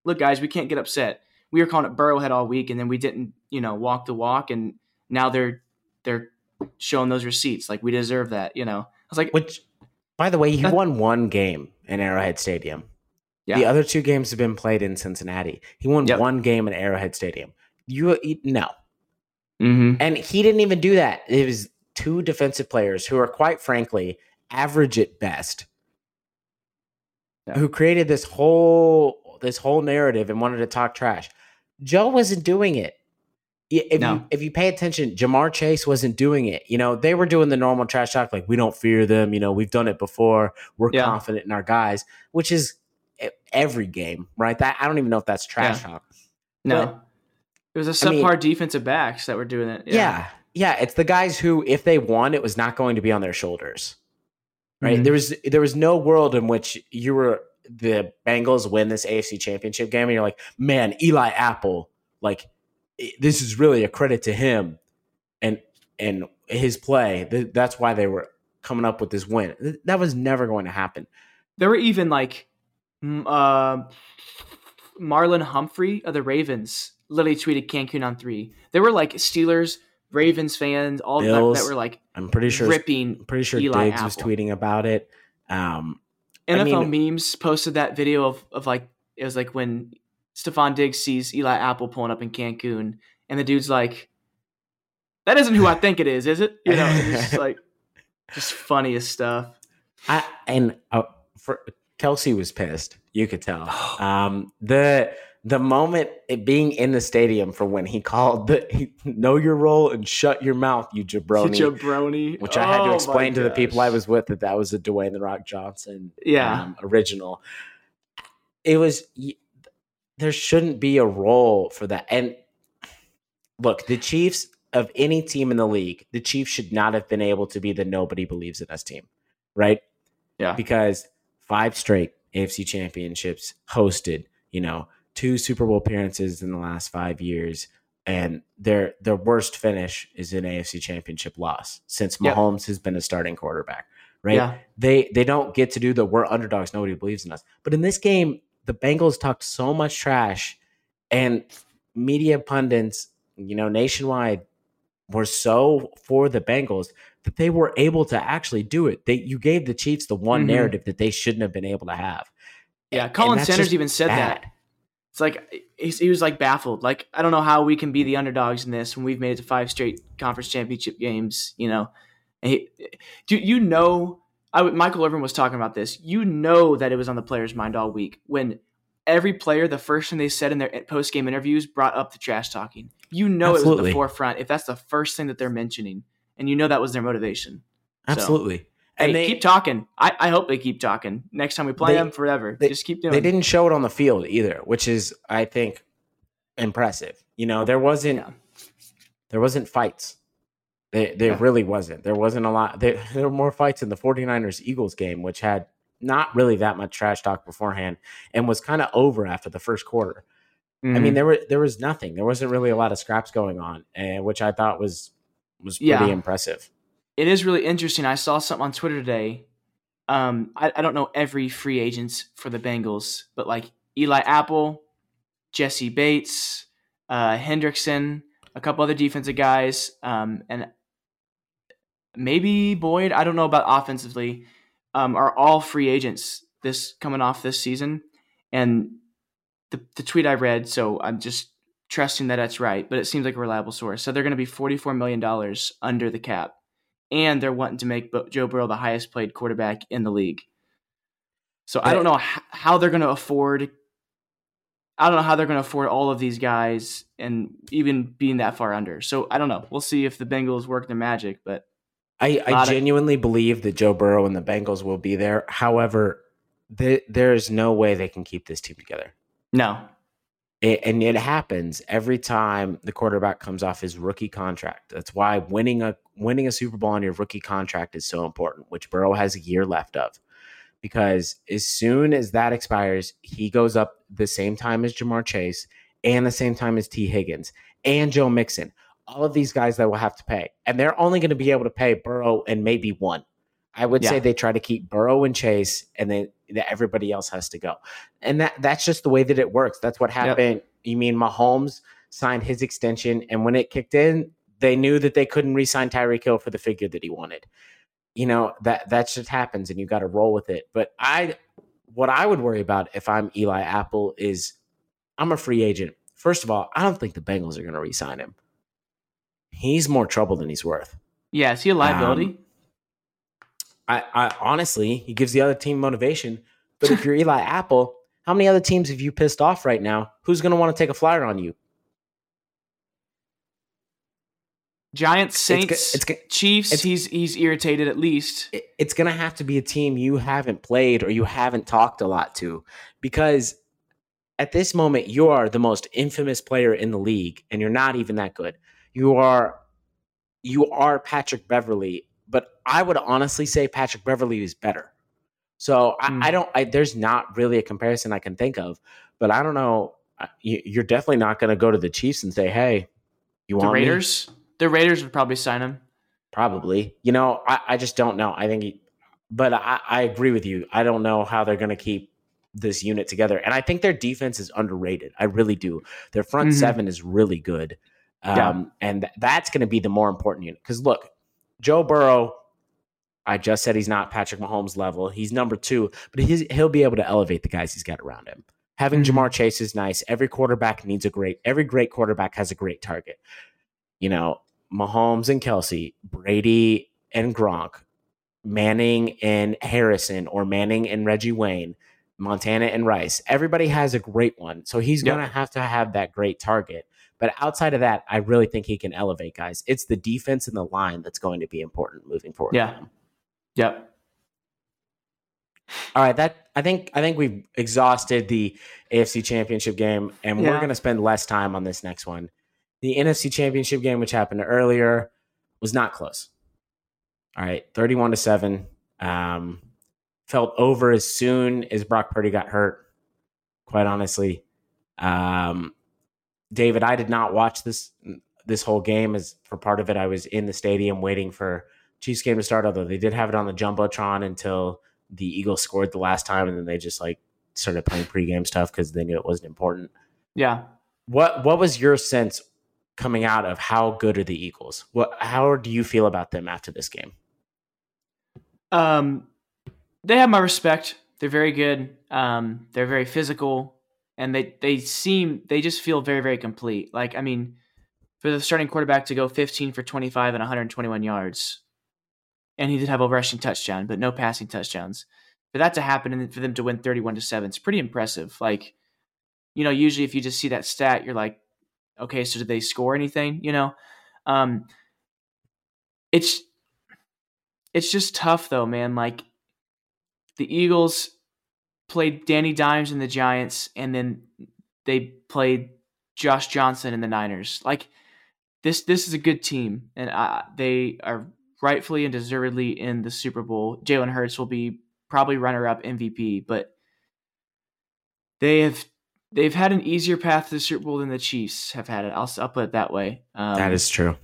look, guys, we can't get upset. We were calling it Burrowhead all week, and then we didn't, you know, walk the walk, and now they're they're showing those receipts. Like we deserve that, you know. I was like, which, by the way, he won one game in Arrowhead Stadium. Yeah. The other two games have been played in Cincinnati. He won yep. one game in Arrowhead Stadium. You no, mm-hmm. and he didn't even do that. It was two defensive players who are quite frankly average at best yeah. who created this whole this whole narrative and wanted to talk trash. Joe wasn't doing it. If no. you if you pay attention, Ja'Marr Chase wasn't doing it. You know, they were doing the normal trash talk, like we don't fear them. You know, we've done it before. We're yeah. confident in our guys, which is every game, right? That I don't even know if that's trash yeah. talk. No, but, it was a subpar I mean, defensive backs that were doing it. Yeah. yeah, yeah, it's the guys who, if they won, it was not going to be on their shoulders. Right? Mm-hmm. There was there was no world in which you were the Bengals win this AFC championship game and you're like, man, Eli Apple, like this is really a credit to him and and his play. That's why they were coming up with this win. That was never going to happen. There were even like uh, Marlon Humphrey of the Ravens literally tweeted Cancun on three. There were like Steelers Ravens fans, all Bills, that, that, were like, I'm pretty sure ripping. Pretty sure Eli Diggs Apple. was tweeting about it. Um, NFL I mean, memes posted that video of of like it was like when Stefon Diggs sees Eli Apple pulling up in Cancun, and the dude's like, "That isn't who I think it is, is it?" You know, it's like just funniest stuff. I and uh, for Kelce was pissed. You could tell. Um, the the moment it being in the stadium for when he called the he, know your role and shut your mouth, you jabroni, jabroni, which I had to oh explain to the people I was with that that was a Dwayne the Rock Johnson, yeah, um, original. It was there shouldn't be a role for that. And look, the Chiefs of any team in the league, the Chiefs should not have been able to be the nobody believes in us team, right? Yeah, because five straight AFC championships hosted, you know two Super Bowl appearances in the last five years, and their their worst finish is an AFC Championship loss since yep. Mahomes has been a starting quarterback. Right? Yeah. They they don't get to do the we're underdogs. Nobody believes in us. But in this game, the Bengals talked so much trash, and media pundits, you know, nationwide, were so for the Bengals that they were able to actually do it. They you gave the Chiefs the one mm-hmm. narrative that they shouldn't have been able to have. Yeah, Colin Sanders even said bad. that it's like he was like baffled. Like I don't know how we can be the underdogs in this when we've made it to five straight conference championship games. You know, and he, do you know? I Michael Irvin was talking about this. You know that it was on the players' mind all week when every player, the first thing they said in their eh, post game interviews, brought up the trash talking. You know Absolutely. it was at the forefront if that's the first thing that they're mentioning, and you know that was their motivation. Absolutely. So, Hey, they, keep talking. I, I hope they keep talking. Next time we play they, them, forever. They, Just keep doing. They didn't show it on the field either, which is, I think, impressive. You know, there wasn't yeah. there wasn't fights. There, there yeah. really wasn't. There wasn't a lot. There, there were more fights in the 49ers Eagles game, which had not really that much trash talk beforehand and was kind of over after the first quarter. Mm-hmm. I mean, mm-hmm. there were there was nothing. There wasn't really a lot of scraps going on, and which I thought was was pretty yeah. impressive it is really interesting. I saw something on Twitter today. Um, I, I don't know every free agents for the Bengals, but like Eli Apple, Jessie Bates, uh, Hendrickson, a couple other defensive guys, um, and maybe Boyd. I don't know about offensively. Um, are all free agents this coming off this season, and the the tweet I read. So I'm just trusting that that's right, but it seems like a reliable source. So they're going to be forty four million dollars under the cap and they're wanting to make Joe Burrow the highest played quarterback in the league. So I don't know how they're going to afford. I don't know how they're going to afford all of these guys and even being that far under. So I don't know. We'll see if the Bengals work their magic, but I, I genuinely of, believe that Joe Burrow and the Bengals will be there. However, the, there is no way they can keep this team together. No, it, and it happens every time the quarterback comes off his rookie contract. That's why winning a winning a Super Bowl on your rookie contract is so important, which Burrow has a year left of. Because as soon as that expires, he goes up the same time as Ja'Marr Chase and the same time as Tee Higgins. and Joe Mixon. All of these guys that will have to pay, and they're only going to be able to pay Burrow and maybe one. I would yeah. say they try to keep Burrow and Chase, and then everybody else has to go. And that that's just the way that it works. That's what happened. Yep. You mean Mahomes signed his extension, and when it kicked in, they knew that they couldn't re-sign Tyreek Hill for the figure that he wanted. You know that that just happens, and you got to roll with it. But I, what I would worry about if I'm Eli Apple is, I'm a free agent. First of all, I don't think the Bengals are going to re-sign him. He's more trouble than he's worth. Yeah, is he a liability? Um, I, I honestly, he gives the other team motivation. But if you're Eli Apple, how many other teams have you pissed off right now? Who's going to want to take a flyer on you? Giants, Saints, it's, it's, Chiefs. It's, he's he's irritated at least. It's going to have to be a team you haven't played or you haven't talked a lot to, because at this moment you are the most infamous player in the league, and you're not even that good. You are you are Patrick Beverley, but I would honestly say Patrick Beverley is better. So I, mm. I don't. I, there's not really a comparison I can think of, but I don't know. You're definitely not going to go to the Chiefs and say, "Hey, you want the Raiders?" Me? The Raiders would probably sign him. Probably. You know, I, I just don't know. I think, he, but I, I agree with you. I don't know how they're going to keep this unit together, and I think their defense is underrated. I really do. Their front mm-hmm. seven is really good, um, yeah. and th- that's going to be the more important unit. Because look, Joe Burrow I just said he's not Patrick Mahomes level. He's number two, but he's, he'll be able to elevate the guys he's got around him. Having mm-hmm. Ja'Marr Chase is nice. Every quarterback needs a great. Every great quarterback has a great target. You know, Mahomes and Kelce, Brady and Gronk, Manning and Harrison, or Manning and Reggie Wayne, Montana and Rice. Everybody has a great one, so he's yep. going to have to have that great target. But outside of that, I really think he can elevate guys. It's the defense and the line that's going to be important moving forward. Yeah. Yep. All right, that I think I think we've exhausted the AFC Championship game, and yeah. we're going to spend less time on this next one. The NFC Championship game, which happened earlier, was not close. All right, thirty-one to seven. Um, felt over as soon as Brock Purdy got hurt. Quite honestly, um, David, I did not watch this this whole game. As for part of it, I was in the stadium waiting for Chiefs game to start, although they did have it on the Jumbotron until the Eagles scored the last time, and then they just like started playing pregame stuff because they knew it wasn't important. Yeah. What What was your sense coming out of how good are the Eagles? What How do you feel about them after this game? Um, they have my respect. They're very good. Um, they're very physical, and they they seem they just feel very very complete. Like I mean, for the starting quarterback to go 15 for 25 and 121 yards and he did have a rushing touchdown, but no passing touchdowns. For that to happen and for them to win 31 to 7, it's pretty impressive. Like, you know, usually if you just see that stat, you're like, okay, so did they score anything? You know? Um it's it's just tough though, man. Like the Eagles played Danny Dimes and the Giants, and then they played Josh Johnson and the Niners. Like this, this is a good team, and uh, they are rightfully and deservedly in the Super Bowl. Jalen Hurts will be probably runner up MVP, but they have they've had an easier path to the Super Bowl than the Chiefs have had it. I'll, I'll put it that way. Um, that is true.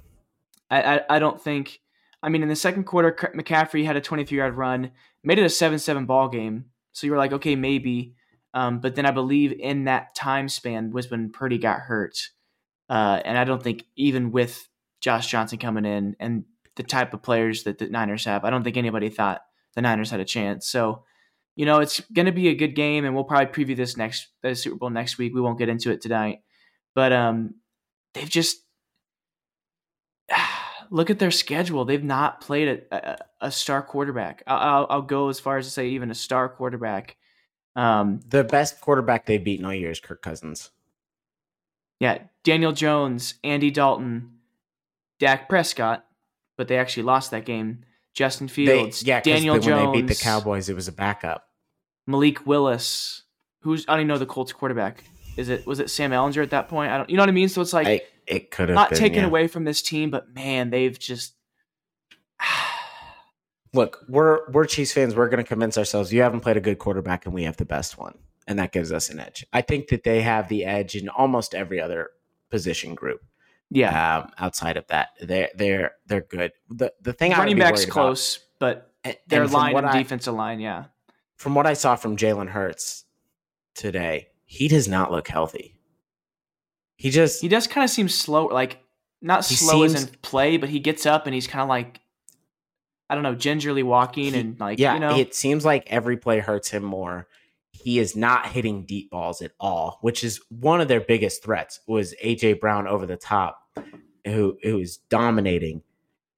I, I, I don't think. I mean, in the second quarter, McCaffrey had a 23 yard run, made it a 7 7 ball game. So you were like, okay, maybe. Um, but then I believe in that time span was when Purdy got hurt. Uh, and I don't think even with Josh Johnson coming in and the type of players that the Niners have. I don't think anybody thought the Niners had a chance. So, you know, it's going to be a good game, and we'll probably preview this next Super Bowl next week. We won't get into it tonight, but um, they've just look at their schedule. They've not played a, a, a star quarterback. I'll, I'll, go as far as to say even a star quarterback. Um, the best quarterback they've beaten all year is Kirk Cousins. Yeah, Daniel Jones, Andy Dalton, Dak Prescott, but they actually lost that game. Justin Fields, they, yeah, Daniel Jones. When they beat the Cowboys, it was a backup. Malik Willis, who's I don't even know the Colts quarterback. Is it was it Sam Ehlinger at that point? I don't. You know what I mean? So it's like I, it could have not been, taken yeah. away from this team, but man, they've just. Look, we're we're Chiefs fans. We're going to convince ourselves you haven't played a good quarterback, and we have the best one, and that gives us an edge. I think that they have the edge in almost every other position group. Yeah. Um, outside of that, they're they're they're good. The the thing running backs close, about, but their line and I, defensive line, yeah. From what I saw from Jalen Hurts today, he does not look healthy. He just he does kind of seem slow, like not slow seems, as in play, but he gets up and he's kind of like I don't know, gingerly walking he, and like yeah, you know, it seems like every play hurts him more. He is not hitting deep balls at all, which is one of their biggest threats. Was AJ Brown over the top, who who was dominating,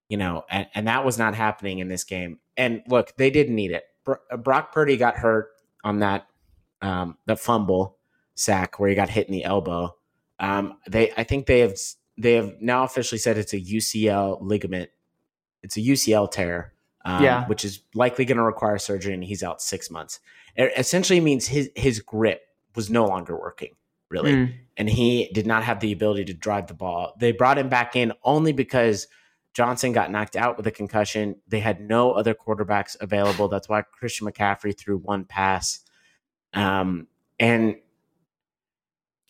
you know, and, and that was not happening in this game. And look, they didn't need it. Brock Purdy got hurt on that um, the fumble sack where he got hit in the elbow. Um, they, I think they have they have now officially said it's a UCL ligament. It's a UCL tear, um, yeah. which is likely going to require surgery, and he's out six months. It essentially means his his grip was no longer working really, mm. and he did not have the ability to drive the ball. They brought him back in only because Johnson got knocked out with a concussion. They had no other quarterbacks available. That's why Christian McCaffrey threw one pass. Um, and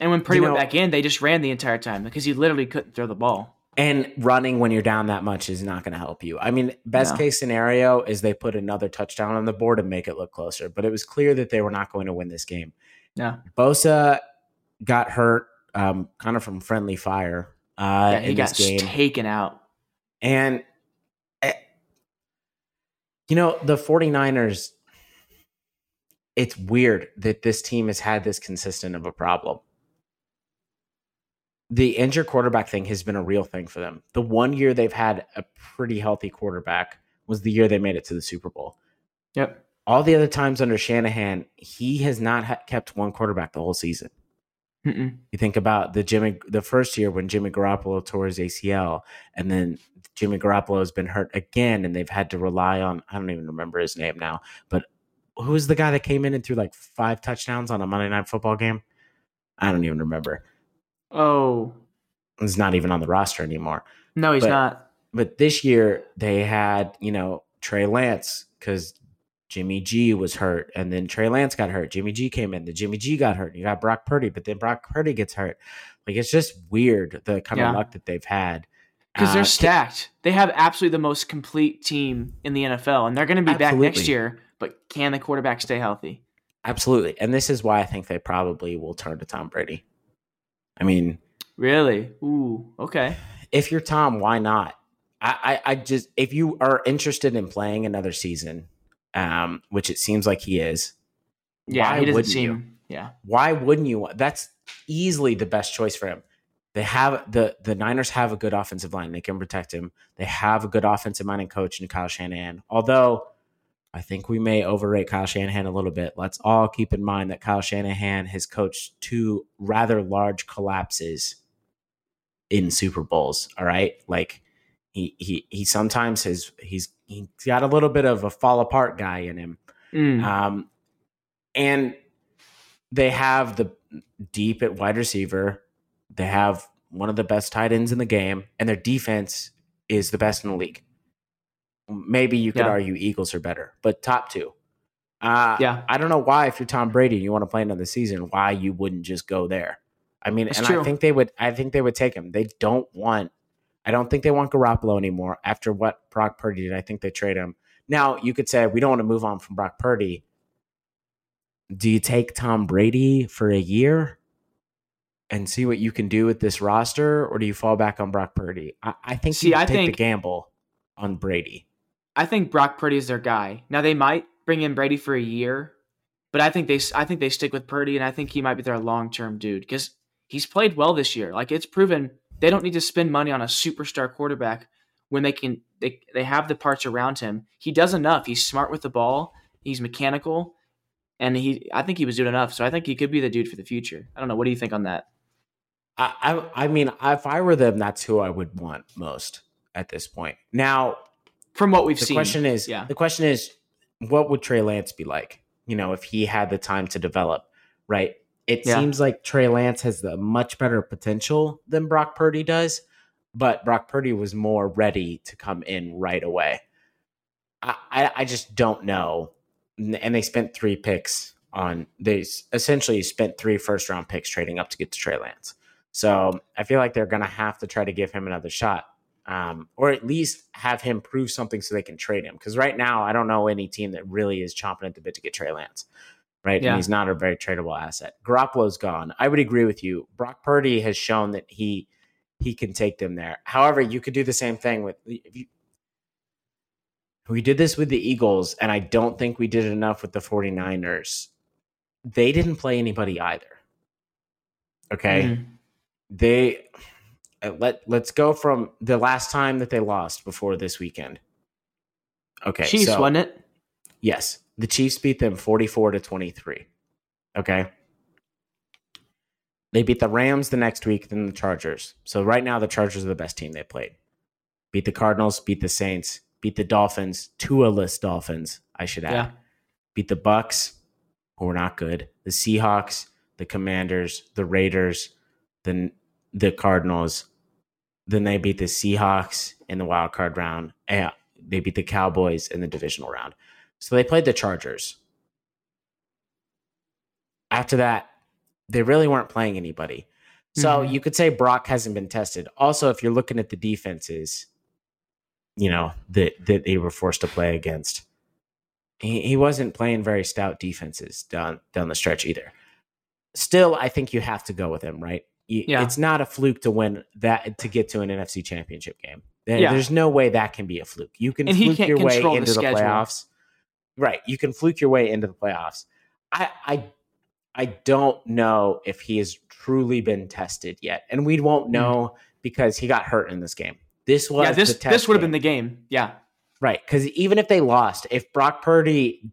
and when Purdy you know, went back in, they just ran the entire time because he literally couldn't throw the ball. And running when you're down that much is not going to help you. I mean, best no. case scenario is they put another touchdown on the board and make it look closer. But it was clear that they were not going to win this game. Yeah. Bosa got hurt um, kind of from friendly fire. Uh, yeah, he got taken out. And, uh, you know, the 49ers, it's weird that this team has had this consistent of a problem the injured quarterback thing has been a real thing for them. The one year they've had a pretty healthy quarterback was the year they made it to the Super Bowl. Yep. All the other times under Shanahan, he has not ha- kept one quarterback the whole season. Mm-mm. You think about the Jimmy, the first year when Jimmy Garoppolo tore his ACL, and then Jimmy Garoppolo has been hurt again, and they've had to rely on I don't even remember his name now, but who was the guy that came in and threw like five touchdowns on a Monday Night Football game? I don't even remember. Oh, he's not even on the roster anymore. No, he's but, not. But this year they had, you know, Trey Lance because Jimmy G was hurt, and then Trey Lance got hurt. Jimmy G came in, then Jimmy G got hurt. You got Brock Purdy, but then Brock Purdy gets hurt. Like it's just weird the kind yeah. of luck that they've had because uh, they're stacked. They have absolutely the most complete team in the NFL, and they're going to be absolutely. back next year. But can the quarterback stay healthy? Absolutely, and this is why I think they probably will turn to Tom Brady. I mean, really? Ooh, okay. If you're Tom, why not? I, I, I just if you are interested in playing another season, um, which it seems like he is. Yeah, why he doesn't seem. You? Yeah. Why wouldn't you? That's easily the best choice for him. They have the the Niners have a good offensive line. They can protect him. They have a good offensive mind and coach in Kyle Shanahan. Although I think we may overrate Kyle Shanahan a little bit. Let's all keep in mind that Kyle Shanahan has coached two rather large collapses in Super Bowls. All right, like he he he sometimes has he's he's got a little bit of a fall apart guy in him, mm. um, and they have the deep at wide receiver. They have one of the best tight ends in the game, and their defense is the best in the league. Maybe you could yeah. argue Eagles are better, but top two. Uh, yeah, I don't know why if you're Tom Brady and you want to play another season, why you wouldn't just go there. I mean, and true. I think they would. I think they would take him. They don't want. I don't think they want Garoppolo anymore after what Brock Purdy did. I think they trade him. Now you could say we don't want to move on from Brock Purdy. Do you take Tom Brady for a year and see what you can do with this roster, or do you fall back on Brock Purdy? I, I think see, I take think, the gamble on Brady. I think Brock Purdy is their guy. Now they might bring in Brady for a year, but I think they I think they stick with Purdy, and I think he might be their long term dude because he's played well this year. Like it's proven they don't need to spend money on a superstar quarterback when they can they they have the parts around him. He does enough. He's smart with the ball. He's mechanical, and he I think he was doing enough. So I think he could be the dude for the future. I don't know. What do you think on that? I I, I mean, if I were them, that's who I would want most at this point. Now from what we've the seen. The question is, yeah. the question is, what would Trey Lance be like? You know, if he had the time to develop, right? It yeah. seems like Trey Lance has the much better potential than Brock Purdy does, but Brock Purdy was more ready to come in right away. I, I, I just don't know. And they spent three picks on they essentially spent three first round picks trading up to get to Trey Lance. So I feel like they're going to have to try to give him another shot. Um, or at least have him prove something so they can trade him. Because right now, I don't know any team that really is chomping at the bit to get Trey Lance right? Yeah. And he's not a very tradable asset. Garoppolo's gone. I would agree with you. Brock Purdy has shown that he he can take them there. However, you could do the same thing with if you we did this with the Eagles, and I don't think we did it enough with the 49ers. They didn't play anybody either. Okay. Mm-hmm. They Uh, let let's go from the last time that they lost before this weekend. Okay. Chiefs, so, wasn't it? Yes. The Chiefs beat them 44 to 23. Okay. They beat the Rams the next week, then the Chargers. So right now, the Chargers are the best team they played. Beat the Cardinals, beat the Saints, beat the Dolphins, Tua-less Dolphins, I should add. Yeah. Beat the Bucks, who were not good. The Seahawks, the Commanders, the Raiders, then the Cardinals. Then they beat the Seahawks in the wild card round. And they beat the Cowboys in the divisional round. So they played the Chargers. After that, they really weren't playing anybody. So mm-hmm. you could say Brock hasn't been tested. Also, if you're looking at the defenses, you know, that that they were forced to play against, he, he wasn't playing very stout defenses down down the stretch either. Still, I think you have to go with him, right? Yeah. It's not a fluke to win that to get to an NFC championship game. Yeah. There's no way that can be a fluke. You can and fluke your way into the, the playoffs. Right. You can fluke your way into the playoffs. I I I don't know if he has truly been tested yet. And we won't hmm. know mm. because he got hurt in this game. This was yeah, this this would have been the game. Yeah. Right. Because even if they lost, if Brock Purdy,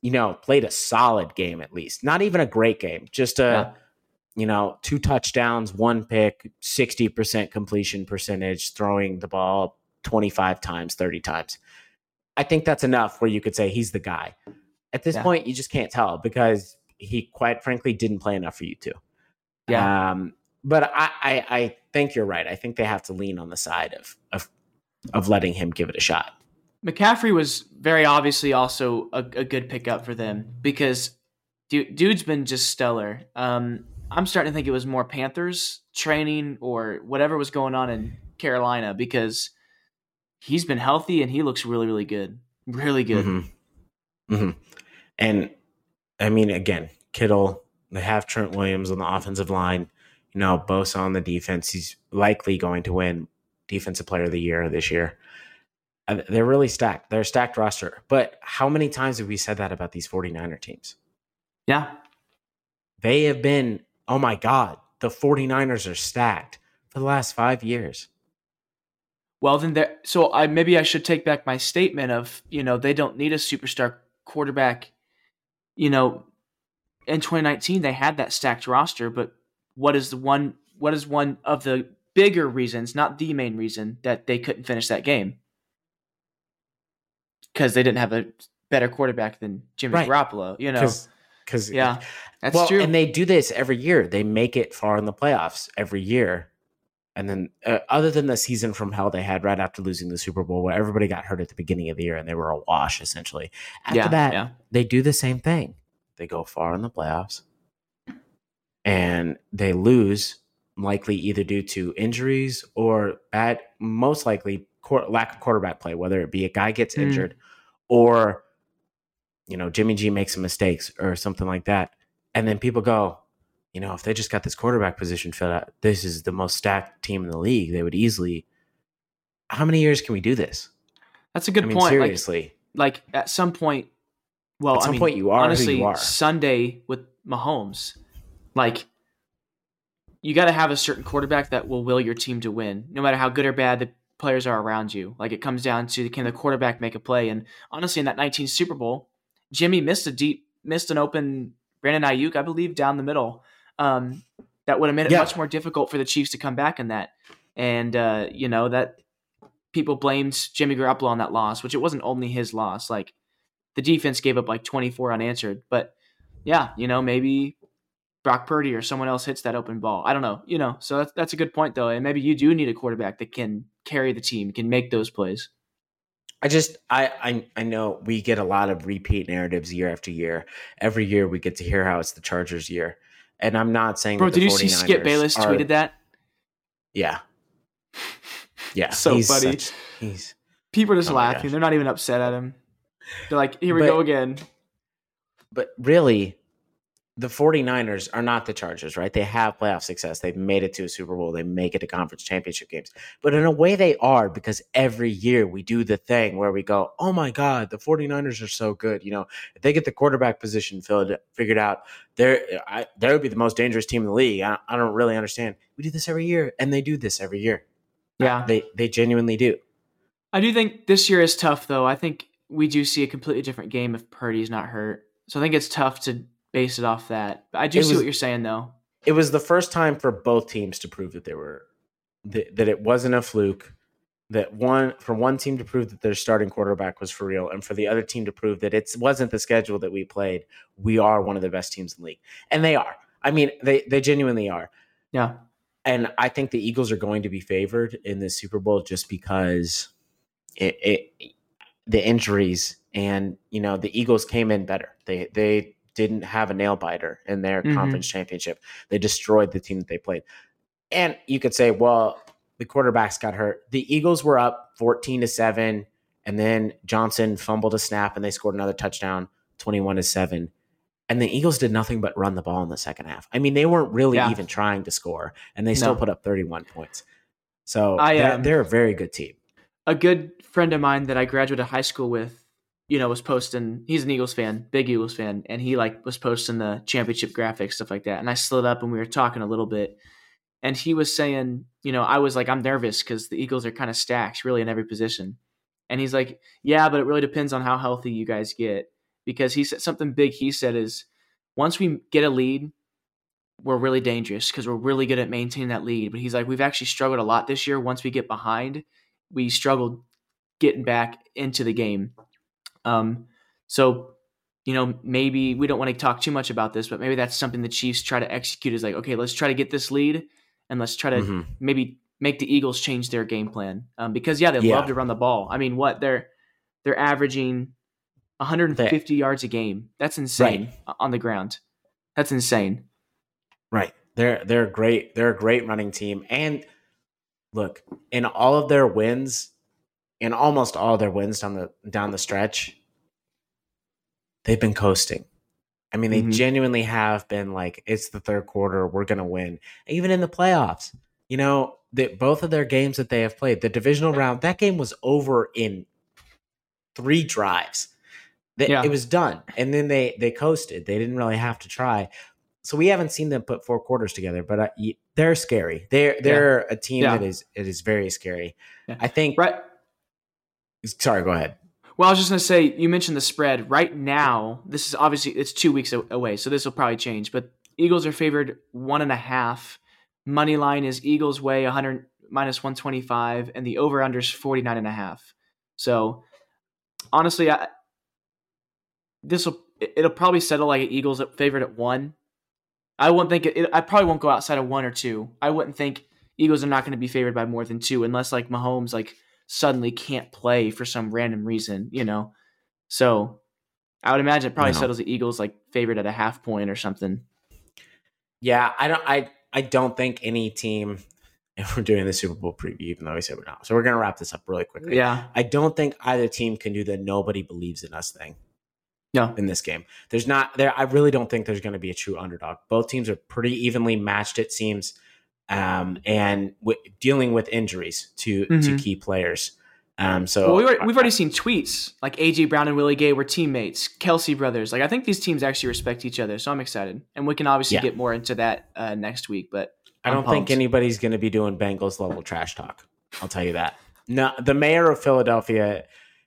you know, played a solid game at least, not even a great game, just a yeah. You know, two touchdowns, one pick, 60% completion percentage, throwing the ball 25 times, 30 times. I think that's enough where you could say he's the guy. At this yeah. point, you just can't tell because he quite frankly didn't play enough for you to. Yeah. Um, but I, I, I think you're right. I think they have to lean on the side of of of letting him give it a shot. McCaffrey was very obviously also a, a good pickup for them because dude, dude's been just stellar. Um, I'm starting to think it was more Panthers training or whatever was going on in Carolina because he's been healthy and he looks really, really good. Really good. Mm-hmm. Mm-hmm. And I mean, again, Kittle, they have Trent Williams on the offensive line. You know, Bosa on the defense. He's likely going to win Defensive Player of the Year this year. They're really stacked. They're a stacked roster. But how many times have we said that about these 49er teams? Yeah. They have been, oh my God, the 49ers are stacked for the last five years. Well, then there. So I maybe I should take back my statement of you know they don't need a superstar quarterback. You know, in 2019 they had that stacked roster, but what is the one? What is one of the bigger reasons, not the main reason, that they couldn't finish that game? Because they didn't have a better quarterback than Jimmy right. Garoppolo. You know, because yeah, that's well, true. And they do this every year. They make it far in the playoffs every year and then, uh, other than the season from hell they had right after losing the Super Bowl, where everybody got hurt at the beginning of the year and they were a wash essentially. After yeah, that, yeah. they do the same thing. They go far in the playoffs and they lose, likely either due to injuries or at most likely lack of quarterback play, whether it be a guy gets mm. injured or, you know, Jimmy G makes some mistakes or something like that. And then people go, you know, if they just got this quarterback position filled out, this is the most stacked team in the league. They would easily. How many years can we do this? That's a good I mean, point. Seriously, like, like, at some point, well, at some I mean, point you are honestly you are. Sunday with Mahomes, like you got to have a certain quarterback that will will your team to win, no matter how good or bad the players are around you. Like it comes down to can the quarterback make a play? And honestly, in that 19 Super Bowl, Jimmy missed a deep, missed an open Brandon Aiyuk, I believe, down the middle um, that would have made it yeah. much more difficult for the Chiefs to come back in that. And uh, you know that people blamed Jimmy Garoppolo on that loss, which it wasn't only his loss. Like the defense gave up like 24 unanswered, but yeah, you know maybe Brock Purdy or someone else hits that open ball. I don't know, you know. So that's that's a good point though, and maybe you do need a quarterback that can carry the team, can make those plays. I just I, I I know we get a lot of repeat narratives year after year. Every year we get to hear how it's the Chargers year. And I'm not saying Bro, did you see Skip Bayless are, tweeted that? Yeah. Yeah. so he's funny. such- he's People are just Oh laughing. They're not even upset at him. They're like, here we But- go again. but really the 49ers are not the Chargers, right? They have playoff success. They've made it to a Super Bowl. They make it to conference championship games. But in a way they are because every year we do the thing where we go, "Oh my god, the 49ers are so good." You know, if they get the quarterback position filled figured out, they're I, they would be the most dangerous team in the league. I, I don't really understand. We do this every year and they do this every year. Yeah. Uh, they they genuinely do. I do think this year is tough, though. I think we do see a completely different game if Purdy's not hurt. So I think it's tough to base it off that. I do It see was- what you're saying, though. it was the first time for both teams to prove that they were that, that it wasn't a fluke that one for one team to prove that their starting quarterback was for real and for the other team to prove that it wasn't the schedule that we played we are one of the best teams in the league and they are i mean they they genuinely are Yeah. and i think the eagles are going to be favored in this super bowl just because it, it the injuries and you know the eagles came in better they they didn't have a nail biter in their Mhm. conference championship. They destroyed the team that they played. And you could say well the quarterbacks got hurt. The eagles were up 14 to 7 and then johnson fumbled a snap and they scored another touchdown 21 to 7 and the eagles did nothing but run the ball in the second half. I mean they weren't really Yeah. even trying to score and they still No. put up 31 points. So I, they're, um, they're a very good team. A good friend of mine that I graduated high school with, you know, was posting. He's an Eagles fan, big Eagles fan, and he like was posting the championship graphics stuff like that. And I slid up and we were talking a little bit, and he was saying, you know, I was like, I'm nervous because the Eagles are kind of stacked, really in every position. And he's like, yeah, but it really depends on how healthy you guys get because he said something big. He said is once we get a lead, we're really dangerous because we're really good at maintaining that lead. But he's like, we've actually struggled a lot this year. Once we get behind, we struggled getting back into the game. Um, so, you know, maybe we don't want to talk too much about this, but maybe that's something the Chiefs try to execute is like, okay, let's try to get this lead and let's try to Mhm. maybe make the Eagles change their game plan. Um, because yeah, they Yeah. love to run the ball. I mean, what they're they're averaging 150 yards a game. That's insane on the ground. That's insane. Right. They're they're great. They're a great running team. And look, in all of their wins, in almost all their wins down the down the stretch, they've been coasting. I mean, they Mhm. genuinely have been like, it's the third quarter, we're gonna win. Even in the playoffs, you know, that both of their games that they have played, the divisional round, that game was over in three drives. They- Yeah. It was done. And then they they coasted. They didn't really have to try so we haven't seen them put four quarters together, but uh, y- they're scary. They're they're a team Yeah. that is it is very scary. Yeah. I think. Right. Sorry, go ahead. Well, I was just gonna say you mentioned the spread. Right now, this is obviously it's two weeks away, so this will probably change. But Eagles are favored one and a half. Money line is Eagles way 100 minus 125, and the over under is 49 and a half. So honestly, I this will it'll probably settle like an Eagles favored at one. I won't think it, it. I probably won't go outside of one or two. I wouldn't think Eagles are not going to be favored by more than two unless like Mahomes like suddenly can't play for some random reason, you know. So I would imagine it probably No. settles the Eagles like favored at a half point or something. Yeah, I don't. I I don't think any team. If we're doing the Super Bowl preview, even though we said we're not, so we're gonna wrap this up really quickly. Yeah. I don't think either team can do the nobody believes in us thing No. in this game. There's not there. I really don't think there's going to be a true underdog. Both teams are pretty evenly matched, it seems, um, and w- dealing with injuries to to Mhm. key players. Um, so Well, we were, we've already seen tweets like AJ Brown and Willie Gay were teammates, Kelce brothers. Like I think these teams actually respect each other, so I'm excited, and we can obviously Yeah. get more into that uh, next week. But I I'm don't think anybody's going to be doing Bengals level trash talk. I'll tell you that. No, the mayor of Philadelphia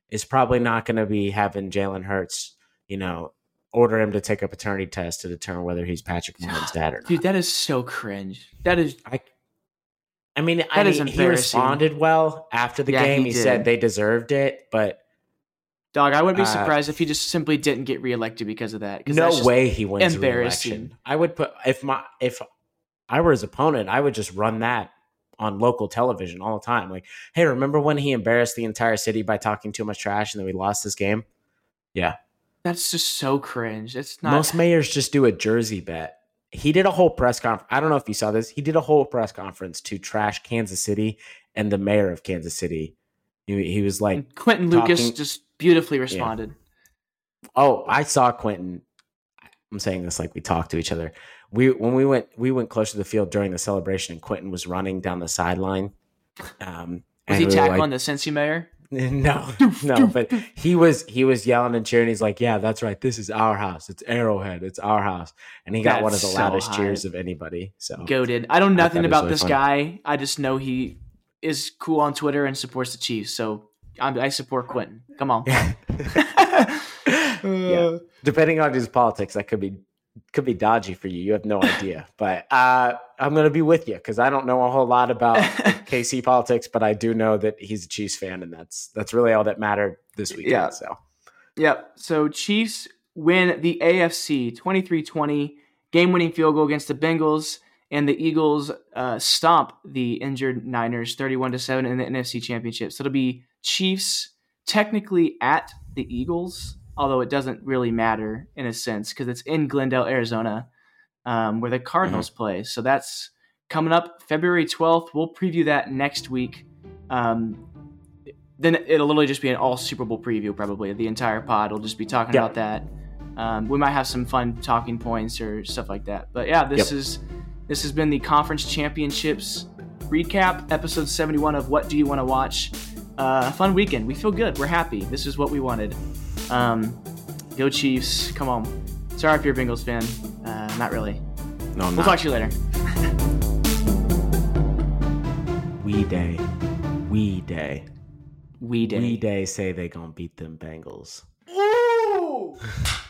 is probably not going to be having Jalen Hurts, you know, order him to take a paternity test to determine whether he's Patrick Mahomes' dad or not. dude, that is so cringe. That is I, I mean, I That is mean, he responded well after the Yeah, game. he He, said they deserved it, but dog. I wouldn't be Uh, surprised if he just simply didn't get reelected because of that. no way he wins embarrassing. re-election. I would put if my if I were his opponent, I would just run that on local television all the time. Like, hey, remember when he embarrassed the entire city by talking too much trash and then we lost this game? Yeah. That's just so cringe. It's not. Most mayors just do a jersey bet he did a whole press conference. I don't know if you saw this. He did a whole press conference to trash Kansas City and the mayor of Kansas City. He, he was like and Quinton talking, Lucas just beautifully responded. Yeah. Oh, I saw Quinton. I'm saying this like we talked to each other. We when we went we went close to the field during the celebration, and Quinton was running down the sideline. Um, was he we tackling like, the Cincy mayor? No, no, but he was he was yelling and cheering. He's like, "Yeah, that's right. This is our house. It's Arrowhead. It's our house." And he got that's one of the so loudest high. cheers of anybody. So goaded. I know nothing I about really this fun. guy. I just know he is cool on Twitter and supports the Chiefs. So I'm, i support Quinton. Come on. yeah. Depending on his politics, that could be could be dodgy for you. You have no idea. But uh, I'm going to be with you because I don't know a whole lot about KC politics, but I do know that he's a Chiefs fan, and that's that's really all that mattered this weekend. Yeah. So, yep. So Chiefs win the AFC 23-20 game-winning field goal against the Bengals, and the Eagles uh, stomp the injured Niners 31 to seven in the NFC Championship. So it'll be Chiefs technically at the Eagles although it doesn't really matter in a sense because it's in Glendale, Arizona, um, where the Cardinals mm-hmm. play. So that's coming up February 12th. We'll preview that next week. Um, then it'll literally just be an all Super Bowl preview, probably. The entire pod will just be talking yep. about that. Um, we might have some fun talking points or stuff like that. But yeah, this yep. is this has been the conference championships recap, episode 71 of What Do You Want to Watch? Uh, fun weekend. We feel good. We're happy. This is what we wanted. Um, go Chiefs! Come on. Sorry if you're a Bengals fan. Uh, not really. No, I'm we'll not. talk to you later. we day, we day, we day, we day say they gonna beat them Bengals. Ooh!